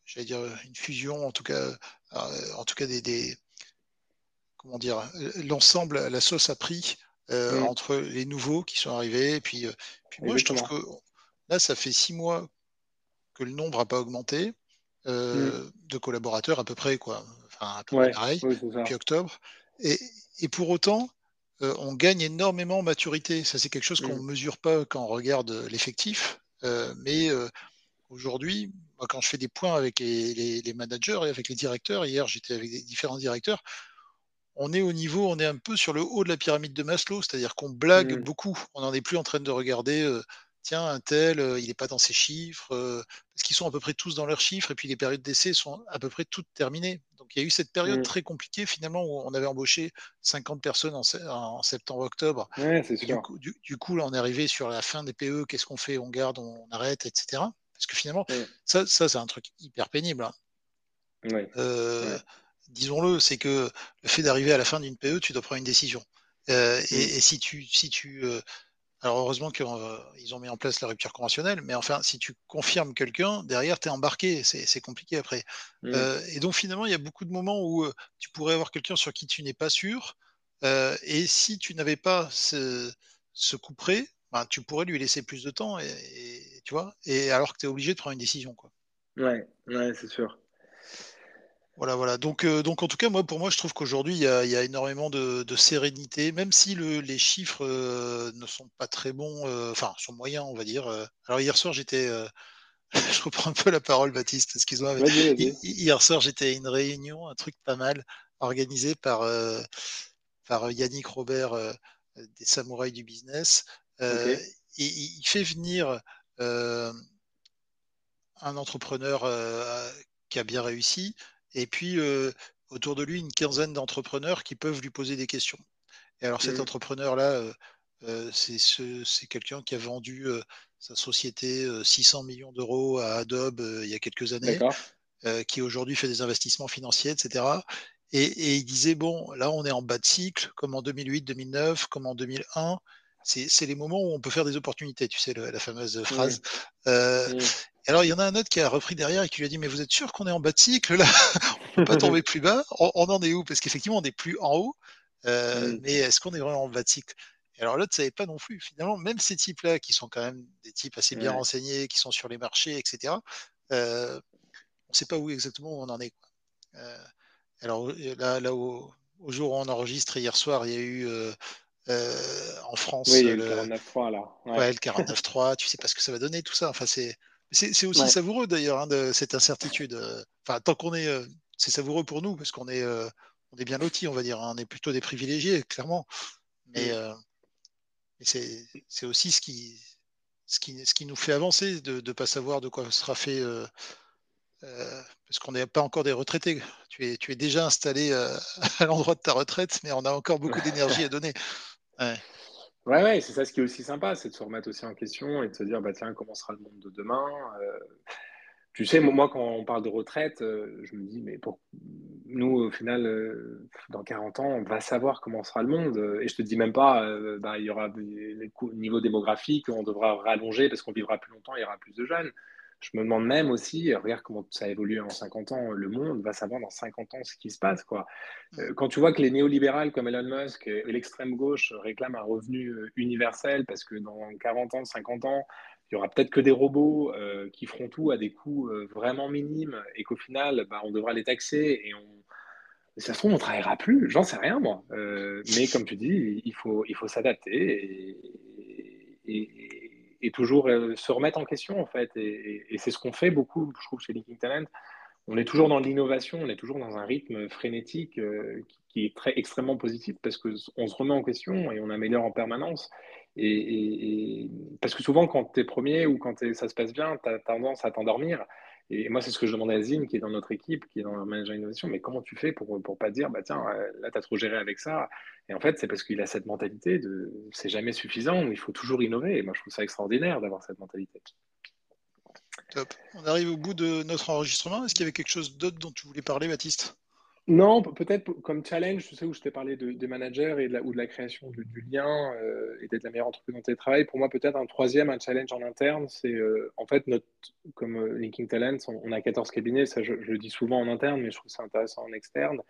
j'allais dire une fusion, en tout cas, en tout cas des, des comment dire, l'ensemble, la sauce a pris mm. entre les nouveaux qui sont arrivés. Et puis, puis moi, je trouve que Là, ça fait six mois que le nombre n'a pas augmenté euh, mm. de collaborateurs à peu près, quoi. Enfin, à peu près pareil, depuis octobre. Et, pour autant, on gagne énormément en maturité. Ça, c'est quelque chose qu'on ne mm. mesure pas quand on regarde l'effectif. mais aujourd'hui, quand je fais des points avec les, les, managers et avec les directeurs, hier j'étais avec des différents directeurs, on est au niveau, on est un peu sur le haut de la pyramide de Maslow, c'est-à-dire qu'on blague mmh. beaucoup. On n'en est plus en train de regarder, euh, tiens, un tel, euh, il n'est pas dans ses chiffres, euh, parce qu'ils sont à peu près tous dans leurs chiffres, et puis les périodes d'essai sont à peu près toutes terminées. Donc il y a eu cette période mmh. très compliquée, finalement, où on avait embauché 50 personnes en, septembre-octobre. du, coup, là, on est arrivé sur la fin des PE, qu'est-ce qu'on fait? On garde, on, arrête, etc. Parce que finalement, mmh. ça, ça c'est un truc hyper pénible. Hein. Ouais disons-le, c'est que le fait d'arriver à la fin d'une PE, tu dois prendre une décision. Euh, mm. et, si tu, si tu, euh, alors heureusement qu'ils ont mis en place la rupture conventionnelle, mais enfin, si tu confirmes quelqu'un, derrière, tu es embarqué, c'est compliqué après. Mm. Euh, et donc finalement, il y a beaucoup de moments où tu pourrais avoir quelqu'un sur qui tu n'es pas sûr, et si tu n'avais pas ce, ce coup près, ben, tu pourrais lui laisser plus de temps, et, tu vois, et alors que tu es obligé de prendre une décision. Quoi. Ouais, ouais c'est sûr. Voilà, voilà. Donc, euh, donc en tout cas, moi, pour moi, je trouve qu'aujourd'hui, il y, a, énormément de, sérénité, même si les chiffres euh, ne sont pas très bons, euh, enfin, sont moyens, on va dire. Alors hier soir, j'étais, <laughs> je reprends un peu la parole, Baptiste, excuse-moi. Hier soir, j'étais à une réunion, un truc pas mal, organisé par, par Yannick Robert des Samouraïs du Business. Et il fait venir un entrepreneur qui a bien réussi, et puis autour de lui une quinzaine d'entrepreneurs qui peuvent lui poser des questions. Et alors cet mmh. entrepreneur-là, c'est quelqu'un qui a vendu sa société 600 millions d'euros à Adobe il y a quelques années, qui aujourd'hui fait des investissements financiers, etc. Et, il disait, bon, là on est en bas de cycle, comme en 2008, 2009, comme en 2001. C'est les moments où on peut faire des opportunités, tu sais, la fameuse phrase. Mmh. Alors, il y en a un autre qui a repris derrière et qui lui a dit, mais vous êtes sûr qu'on est en bas de cycle là? On peut pas <laughs> tomber plus bas on, en est où Parce qu'effectivement, on n'est plus en haut, euh, mais est-ce qu'on est vraiment en bas de cycle? Et alors l'autre ne savait pas non plus. Finalement, même ces types-là, qui sont quand même des types assez bien renseignés, qui sont sur les marchés, etc., euh, on ne sait pas où exactement où on en est. Euh, alors là, là au, jour où on enregistre, hier soir, il y a eu en France le, 49.3 là. Ouais, le 49.3, tu sais pas ce que ça va donner tout ça. Enfin, c'est c'est aussi savoureux d'ailleurs hein, de cette incertitude. Euh, enfin, tant qu'on est, euh, c'est savoureux pour nous parce qu'on est, euh, on est bien lotis, on va dire. Hein. On est plutôt des privilégiés, clairement. Mais, mm. c'est aussi ce qui, ce qui, ce qui nous fait avancer de ne pas savoir de quoi sera fait. parce qu'on n'est pas encore des retraités. Tu es, tu es déjà installé <laughs> à l'endroit de ta retraite, mais on a encore beaucoup <laughs> d'énergie à donner. Ouais. Ouais, ouais, c'est ça ce qui est aussi sympa, c'est de se remettre aussi en question et de se dire, bah tiens, comment sera le monde de demain euh, Tu sais, moi, quand on parle de retraite, euh, je me dis, mais pour nous, au final, euh, dans 40 ans, on va savoir comment sera le monde. Et je te dis même pas, bah, il y aura des, niveau démographique, on devra rallonger parce qu'on vivra plus longtemps, il y aura plus de jeunes. Je me demande même aussi, regarde comment ça évolue en 50 ans, le monde va savoir dans 50 ans ce qui se passe. Quoi. Euh, quand tu vois que les néolibérales comme Elon Musk et l'extrême gauche réclament un revenu euh, universel parce que dans 40 ans, 50 ans, il y aura peut-être que des robots euh, qui feront tout à des coûts vraiment minimes et qu'au final, bah, on devra les taxer et on, ça se trouve, on ne travaillera plus, j'en sais rien moi. mais comme tu dis, il faut, il faut s'adapter et, et toujours euh, se remettre en question en fait. Et, c'est ce qu'on fait beaucoup, je trouve, chez Linking Talent. On est toujours dans l'innovation, on est toujours dans un rythme frénétique euh, qui, est très extrêmement positif parce qu'on se remet en question et on améliore en permanence. Et, parce que souvent, quand tu es premier ou quand ça se passe bien, tu as tendance à t'endormir. Et moi, c'est ce que je demandais à Zine, qui est dans notre équipe, qui est dans le manager innovation, mais comment tu fais pour ne pas dire, bah tiens, euh, là, tu as trop géré avec ça? Et en fait, c'est parce qu'il a cette mentalité de c'est jamais suffisant, il faut toujours innover. Et moi, je trouve ça extraordinaire d'avoir cette mentalité. Top. On arrive au bout de notre enregistrement. Est-ce qu'il y avait quelque chose d'autre dont tu voulais parler, Baptiste? Non, peut-être comme challenge, tu sais, où je t'ai parlé de, des managers et de la, ou de la création du, lien euh, et d'être la meilleure entreprise dans tes travail. Pour moi, peut-être un troisième, un challenge en interne, c'est euh, en fait, notre, comme euh, Linking Talents, on, a 14 cabinets, ça je, le dis souvent en interne, mais je trouve ça intéressant en externe.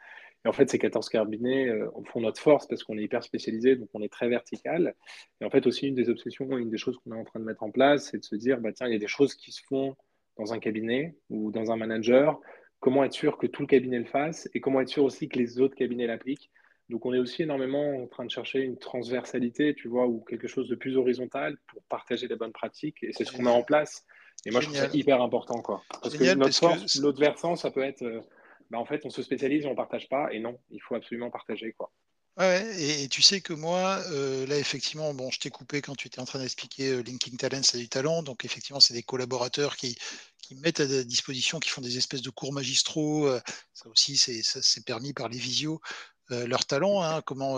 Et en fait, ces 14 cabinets font notre force parce qu'on est hyper spécialisé, donc on est très vertical. Et en fait, aussi, une des obsessions, une des choses qu'on est en train de mettre en place, c'est de se dire, bah, tiens, il y a des choses qui se font dans un cabinet ou dans un manager comment être sûr que tout le cabinet le fasse et comment être sûr aussi que les autres cabinets l'appliquent. Donc on est aussi énormément en train de chercher une transversalité, tu vois, ou quelque chose de plus horizontal pour partager les bonnes pratiques. Et c'est ce qu'on met en place. Et moi, je trouve ça hyper important, quoi. Parce que l'autre versant, ça peut être, euh, bah, en fait, on se spécialise, on partage pas. Et non, il faut absolument partager, quoi. Ouais, et, tu sais que moi, euh, là, effectivement, bon, je t'ai coupé quand tu étais en train d'expliquer euh, Linking Talent, c'est du talent. Donc, effectivement, c'est des collaborateurs qui, qui mettent à disposition, qui font des espèces de cours magistraux. ça aussi, c'est permis par les visios. leur talent, hein, comment,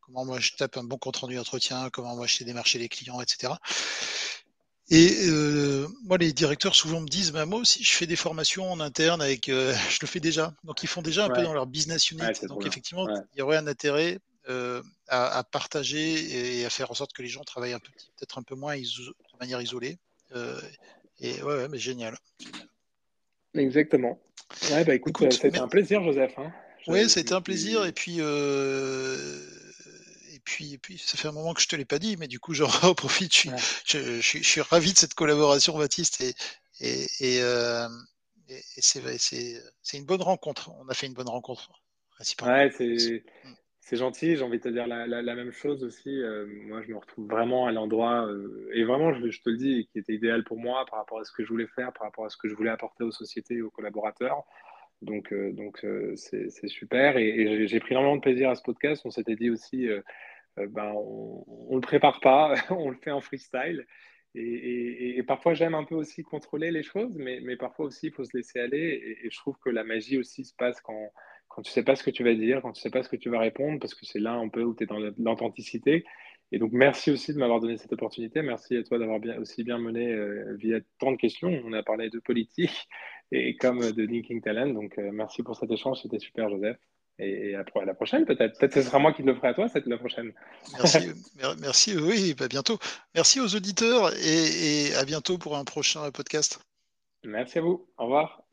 comment moi je tape un bon compte rendu d'entretien, comment moi je sais démarcher les clients, etc. Et euh, moi, les directeurs souvent me disent, bah, moi aussi, je fais des formations en interne avec, euh, <laughs> je le fais déjà. Donc, ils font déjà un peu dans leur business unit. Donc, effectivement, il y aurait un intérêt euh, à, partager et à faire en sorte que les gens travaillent un peu, peut-être un peu moins de manière isolée. et ouais, mais génial. Exactement. Ouais, bah écoute, c'était un plaisir, Joseph. Hein. Oui, c'était un plaisir. Et puis, puis, puis, ça fait un moment que je te l'ai pas dit, mais du coup, j'en <laughs> profite. Je suis, je, suis ravi de cette collaboration, Baptiste, et, et, et, euh, c'est une bonne rencontre. On a fait une bonne rencontre. Ouais, c'est gentil. J'ai envie de te dire la, la, même chose aussi. Euh, moi, je me retrouve vraiment à l'endroit, euh, et vraiment, je, je, te le dis, qui était idéal pour moi par rapport à ce que je voulais faire, par rapport à ce que je voulais apporter aux sociétés et aux collaborateurs. Donc, donc c'est super. Et, et j'ai pris énormément de plaisir à ce podcast. On s'était dit aussi euh, ben, on ne le prépare pas, <laughs> on le fait en freestyle. Et, parfois, j'aime un peu aussi contrôler les choses, mais, parfois aussi, il faut se laisser aller. Et, je trouve que la magie aussi se passe quand, quand tu ne sais pas ce que tu vas dire, quand tu ne sais pas ce que tu vas répondre, parce que c'est là un peu où tu es dans l'authenticité. Et donc, merci aussi de m'avoir donné cette opportunité. Merci à toi d'avoir bien, aussi bien mené euh, via tant de questions. On a parlé de politique <laughs> et comme de Linking Talent. Donc, euh, merci pour cet échange. C'était super, Joseph. Et à la prochaine, peut-être. Peut-être que ce sera moi qui le ferai à toi, cette la prochaine. Merci, <laughs> merci oui, à bientôt. Merci aux auditeurs et, et à bientôt pour un prochain podcast. Merci à vous. Au revoir.